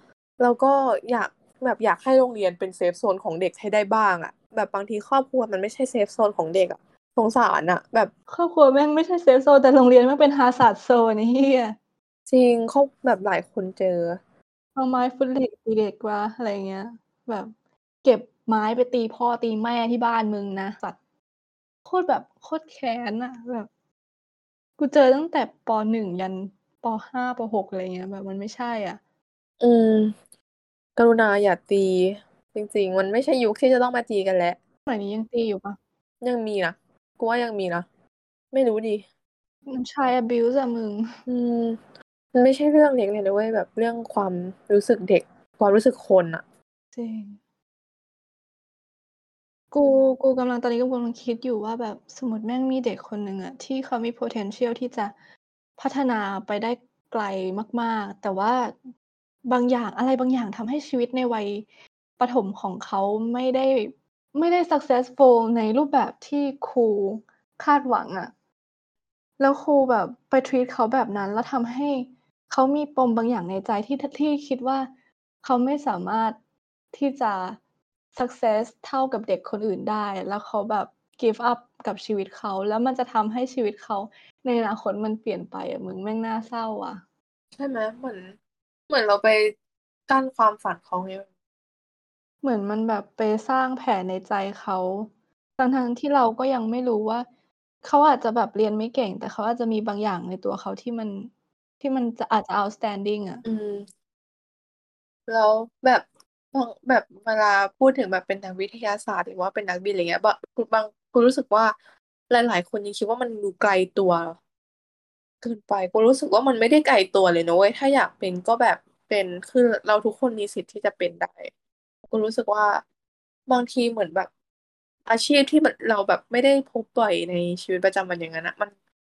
แล้วก็อยากแบบอยากให้โรงเรียนเป็น safe zone ของเด็กให้ได้บ้างอะ แบบบางทีครอบครัวมันไม่ใช่ safe zone ของเด็กอะสงสารอะ แบบครอบครัวแม่งไม่ใช่ safe zone แต่โรงเรียนแม่งเป็น hazard zone ไอ้เหี้ย จริงเขาแบบหลายคนเจอ เอาไม้ฟึนเหล็กตีเด็กวะอะไรเงี้ย แบบ เก็บไม้ไปตีพ่อตีแม่ที่บ้านมึงนะสัตว์โคตรแบบโคตรแค้นอะแบบ กูเจอตั้งแต่ปหนึ่งยันปห้าปหกอะไรเงี้ย แบบมันไม่ใช่อะ อืม กรุณาอย่าตี จริง ๆ มันไม่ใช่ยุคที่จะต้องมาตีกันแล้วสมัยนี้ยังตีอยู่ปะยังมีนะกูว่ายังมีนะไม่รู้ดิมันชาย abuse อะมึง อืม มันไม่ใช่เรื่องเล็กเลยนะเว้ยแบบเรื่องความรู้สึกเด็ก ความรู้สึกคนอะจริง กูกูกำลังตอนนี้กูกำลังคิดอยู่ว่าแบบสมมติแม่งมีเด็กคนหนึ่งอะที่เขามี potential ที่จะพัฒนาไปได้ไกลมาก ๆ แต่ว่าบางอย่างอะไรบางอย่างทำให้ชีวิตในวัยประถมของเขาไม่ได้ไม่ได้ successful ในรูปแบบที่ครูคาดหวังอะแล้วครูแบบไป treat เขาแบบนั้น แล้วทำให้ เขามีปมบางอย่างในใจที่ทที่คิดว่าเขาไม่สามารถที่จะ success เท่ากับเด็กคนอื่นได้ แล้วเขาแบบ give up กับชีวิตเขา แล้วมันจะทำให้ชีวิตเขาในอนาคตมันเปลี่ยนไปอะมึงแม่งน่าเศร้าอะใช่ไหมเหมือน เหมือนเราไปกั้นความฝันเขาไงเหมือนมันแบบไปสร้างแผลในใจเขาทั้งๆที่เราก็ยังไม่รู้ว่า เขาอาจจะแบบเรียนไม่เก่ง แต่เขาอาจจะมีบางอย่างในตัวเขาที่มัน ที่มันจะอาจจะ outstanding อะ อืม แล้วแบบบางแบบเวลาพูดถึงแบบเป็นนักวิทยาศาสตร์ หรือว่าเป็นนักบินอะไรเงี้ยบกูบางกูรู้สึกว่าหลาย ๆ คนยังคิดว่ามันดูไกลตัวเกินไปกูรู้สึกว่ามันไม่ได้ไกลตัวเลยนะเว้ยถ้าอยากเป็นก็แบบเป็นคือเราทุกคนมีสิทธิ์ที่จะเป็นได้กูรู้สึกว่าบางทีเหมือนแบบอาชีพที่มันเราแบบไม่ได้พบบ่อยในชีวิตประจำวันอย่างนั้นน่ะมัน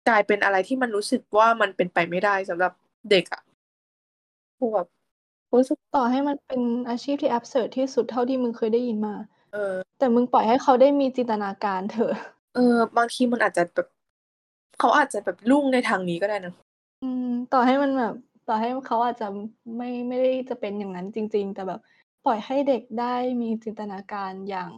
กลายเป็นอะไรที่มันรู้สึกว่ามันเป็นไปไม่ได้สำหรับเด็กอะกูแบบกูรู้สึกต่อให้มันเป็นอาชีพที่ absurd ที่สุดเท่าที่มึงเคยได้ยินมา เออ แต่มึงปล่อยให้เขาได้มีจินตนาการเถอะ เออ บางทีมันอาจจะแบบเขาอาจจะแบบรุ่งในทางนี้ก็ได้นะอืม ต่อให้มันแบบ ต่อให้เขาอาจจะไม่ไม่ได้จะเป็นอย่างนั้นจริง ๆ แต่แบบปล่อยให้เด็กได้มีจินตนาการอย่าง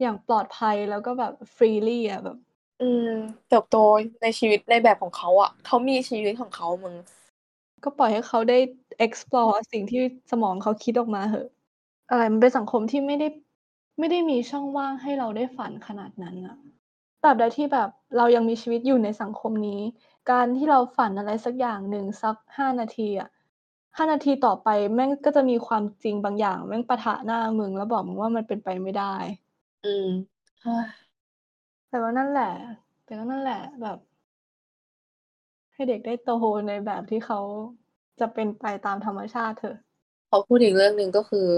อย่างปลอดภัยแล้วก็แบบ freely อะแบบ อืมเติบโตในชีวิตในแบบของเขาอะเขามีชีวิตของเขามึงก็ปล่อยให้เขาได้ explore สิ่งที่สมองเขาคิดออกมาเหอะ อะไรมันเป็นสังคมที่ไม่ได้ไม่ได้มีช่องว่างให้เราได้ฝันขนาดนั้นน่ะตราบใดที่แบบเรายังมีชีวิตอยู่ในสังคมนี้ การที่เราฝันอะไรสักอย่างหนึ่งสัก5นาทีอะ5นาทีต่อไปแม่งก็จะมีความจริงบางอย่าง แม่งปะทะหน้ามึงแล้วบอกมึงว่ามันเป็นไปไม่ได้ อืม แต่ว่านั่นแหละ แต่ก็นั่นแหละแบบ ให้เด็กได้โตในแบบที่เขาจะเป็นไปตามธรรมชาติเถอะพอพูดอีกเรื่องหนึ่งก็คือ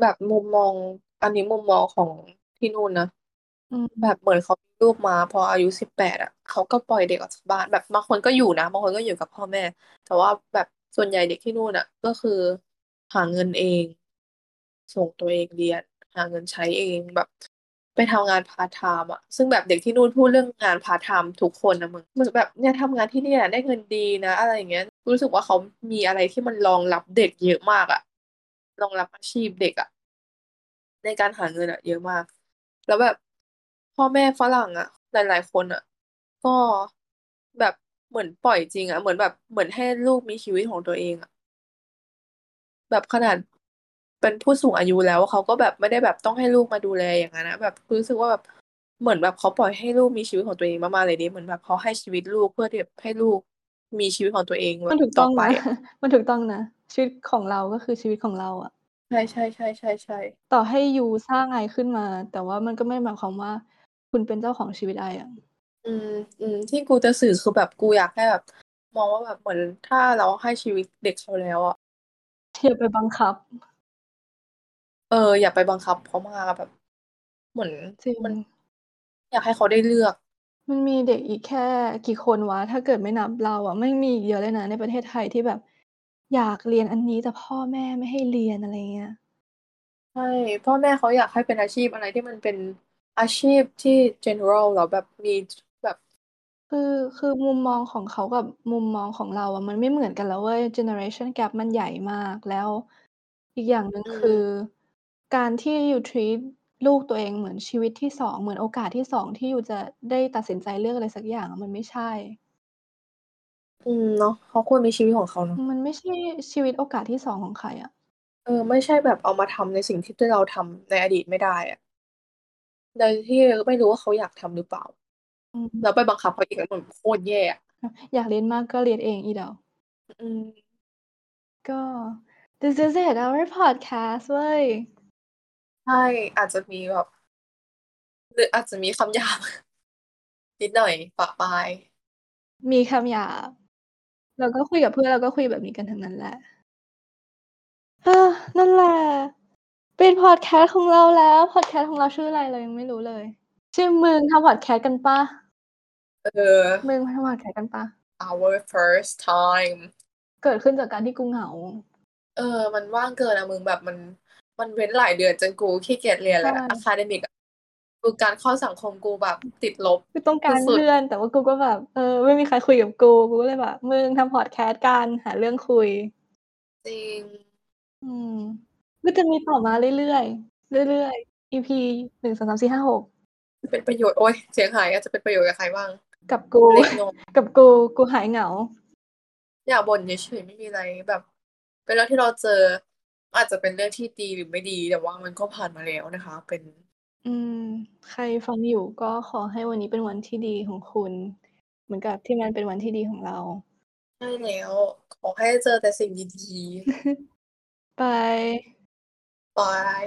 แบบมุมมอง อันนี้มุมมองของที่นู่นนะอืมแบบเหมือนเขามีลูกมา พออายุ18อะเขาก็ปล่อยเด็กออกจากบ้านแบบบางคนก็อยู่นะบางคนก็อยู่กับพ่อแม่ แต่ว่าแบบส่วนใหญ่เด็กที่นู่นน่ะ ก็คือหาเงินเอง ส่งตัวเองเรียน หาเงินใช้เองแบบ ไปทำงานพาร์ตไทม์อะซึ่งแบบเด็กที่นู่นพูดเรื่องงานพาร์ตไทม์ทุกคนนะมึงเหมือนแบบเนี่ยทำงานที่นี่ได้เงินดีนะ อะไรอย่างเงี้ยรู้สึกว่าเขามีอะไรที่มันรองรับเด็กเยอะมากอะรองรับอาชีพเด็กอะในการหาเงินอะเยอะมาก แล้วแบบพ่อแม่ฝรั่งอะหลาย ๆ คนอะก็แบบเหมือนปล่อยจริงอะเหมือนแบบเหมือนให้ลูกมีชีวิตของตัวเองอะแบบขนาด เป็นผู้สูงอายุแล้วเขาก็แบบไม่ได้แบบต้องให้ลูกมาดูแลอย่างนั้นนะแบบรู้สึกว่าแบบเหมือนแบบเขาปล่อยให้ลูกมีชีวิตของตัวเองมากๆเลยดิเหมือนแบบเขาให้ชีวิตลูกเพื่อที่แบบให้ลูกมีชีวิตของตัวเองแบมันบถูกตต่อ้องไปนะอะมันถูกต้องนะชีวิตของเราก็คือชีวิตของเราอะใช่ๆๆๆๆต่อให้ยูสร้างไอขึ้นมา แต่ว่ามันก็ไม่ได้หมายความว่า คุณเป็นเจ้าของชีวิตไออะอืมๆที่กูจะสื่อคือแบบกูอยากให้แบบ มองว่าแบบเหมือนถ้าเราให้ชีวิตเด็กเขาแล้วอะอย่าไปบังคับ เออ อย่าไปบังคับเขามากอะแบบ เหมือนจริงมัน อยากให้เขาได้เลือก มันมีเด็กอีกแค่กี่คนวะ ถ้าเกิดไม่นับเราอะแม่งมีอีกเยอะเลยนะในประเทศไทยที่แบบ อยากเรียนอันนี้แต่พ่อแม่ไม่ให้เรียนอะไรเงี้ยใช่พ่อแม่เขาอยากให้เป็นอาชีพอะไรที่มันเป็นอาชีพที่ general แล้วแบบมีแบบคือคือมุมมองของเขากับมุมมองของเราอะมันไม่เหมือนกันแล้วเว้ย generation gap มันใหญ่มากแล้ว อีกอย่างหนึ่งอืคือม การที่ยู treat ลูกตัวเองเหมือนชีวิตที่2เหมือนโอกาสที่2ที่ยูจะได้ตัดสินใจเลือกอะไรสักอย่างอะมันไม่ใช่ อืมเนาะเขาควรมีชีวิตของเขาเนาะมันไม่ใช่ชีวิตโอกาสที่2ของใครอะเออ ไม่ใช่แบบเอามาทำในสิ่งที่ที่เราทำในอดีตไม่ได้อะโดยที่ไม่รู้ว่าเขาอยากทำหรือเปล่าอืมแล้วไปบังคับเขาอีกอะมันโคตรแย่อะอยากเรียนมากก็เรียนเองอีดอกอืมก็ this is it our podcast เว้ย ใช่ อาจจะมีแบบ หรืออาจจะมีคำหยาบ นิดหน่อยปะปาย มีคำหยาบ เราก็คุยกับเพื่อนเราก็คุยแบบนี้กันทั้งนั้นแหละเออนั่นแหละไปปิดพอดแคสต์ของเราแล้ว พอดแคสต์ของเราชื่ออะไรเรายังไม่รู้เลย ชื่อมึงทำพอดแคสต์กันปะเออ มึงทำพอดแคสต์กันปะ our first time เกิดขึ้นจากการที่กูเหงา เออ มันว่างเกินอะมึงแบบมัน มันเว้นหลายเดือนจนกูขี้เกียจเรียนแล้วใช่ academic อะกูการเข้าสังคมกูแบบติดลบกูต้องการสุดๆเพื่อน แต่ว่ากูก็แบบเออไม่มีใครคุยกับกูกูก็เลยแบบมึงทำพอดแคสต์กันหาเรื่องคุย จริง อืมก็จะมีต่อมาเรื่อยๆเรื่อยๆ EP หนึ่งสองสามสี่ห้าหกเป็นประโยชน์โอ้ยเสียงหายอาจจะเป็นประโยชน์กับใครบ้าง กับกูเล็กน้อยกับกูกูหายเหงา อย่าบ่นเฉยๆไม่มีอะไรแบบ เป็นเรื่องที่เราเจอ อาจจะเป็นเรื่องที่ดีหรือไม่ดี แต่ว่ามันก็ผ่านมาแล้วนะคะ เป็น อืม ใครฟังอยู่ก็ขอให้วันนี้เป็นวันที่ดีของคุณ เหมือนกับที่มันเป็นวันที่ดีของเรา ใช่แล้ว ขอให้เจอแต่สิ่งดีไปๆบาย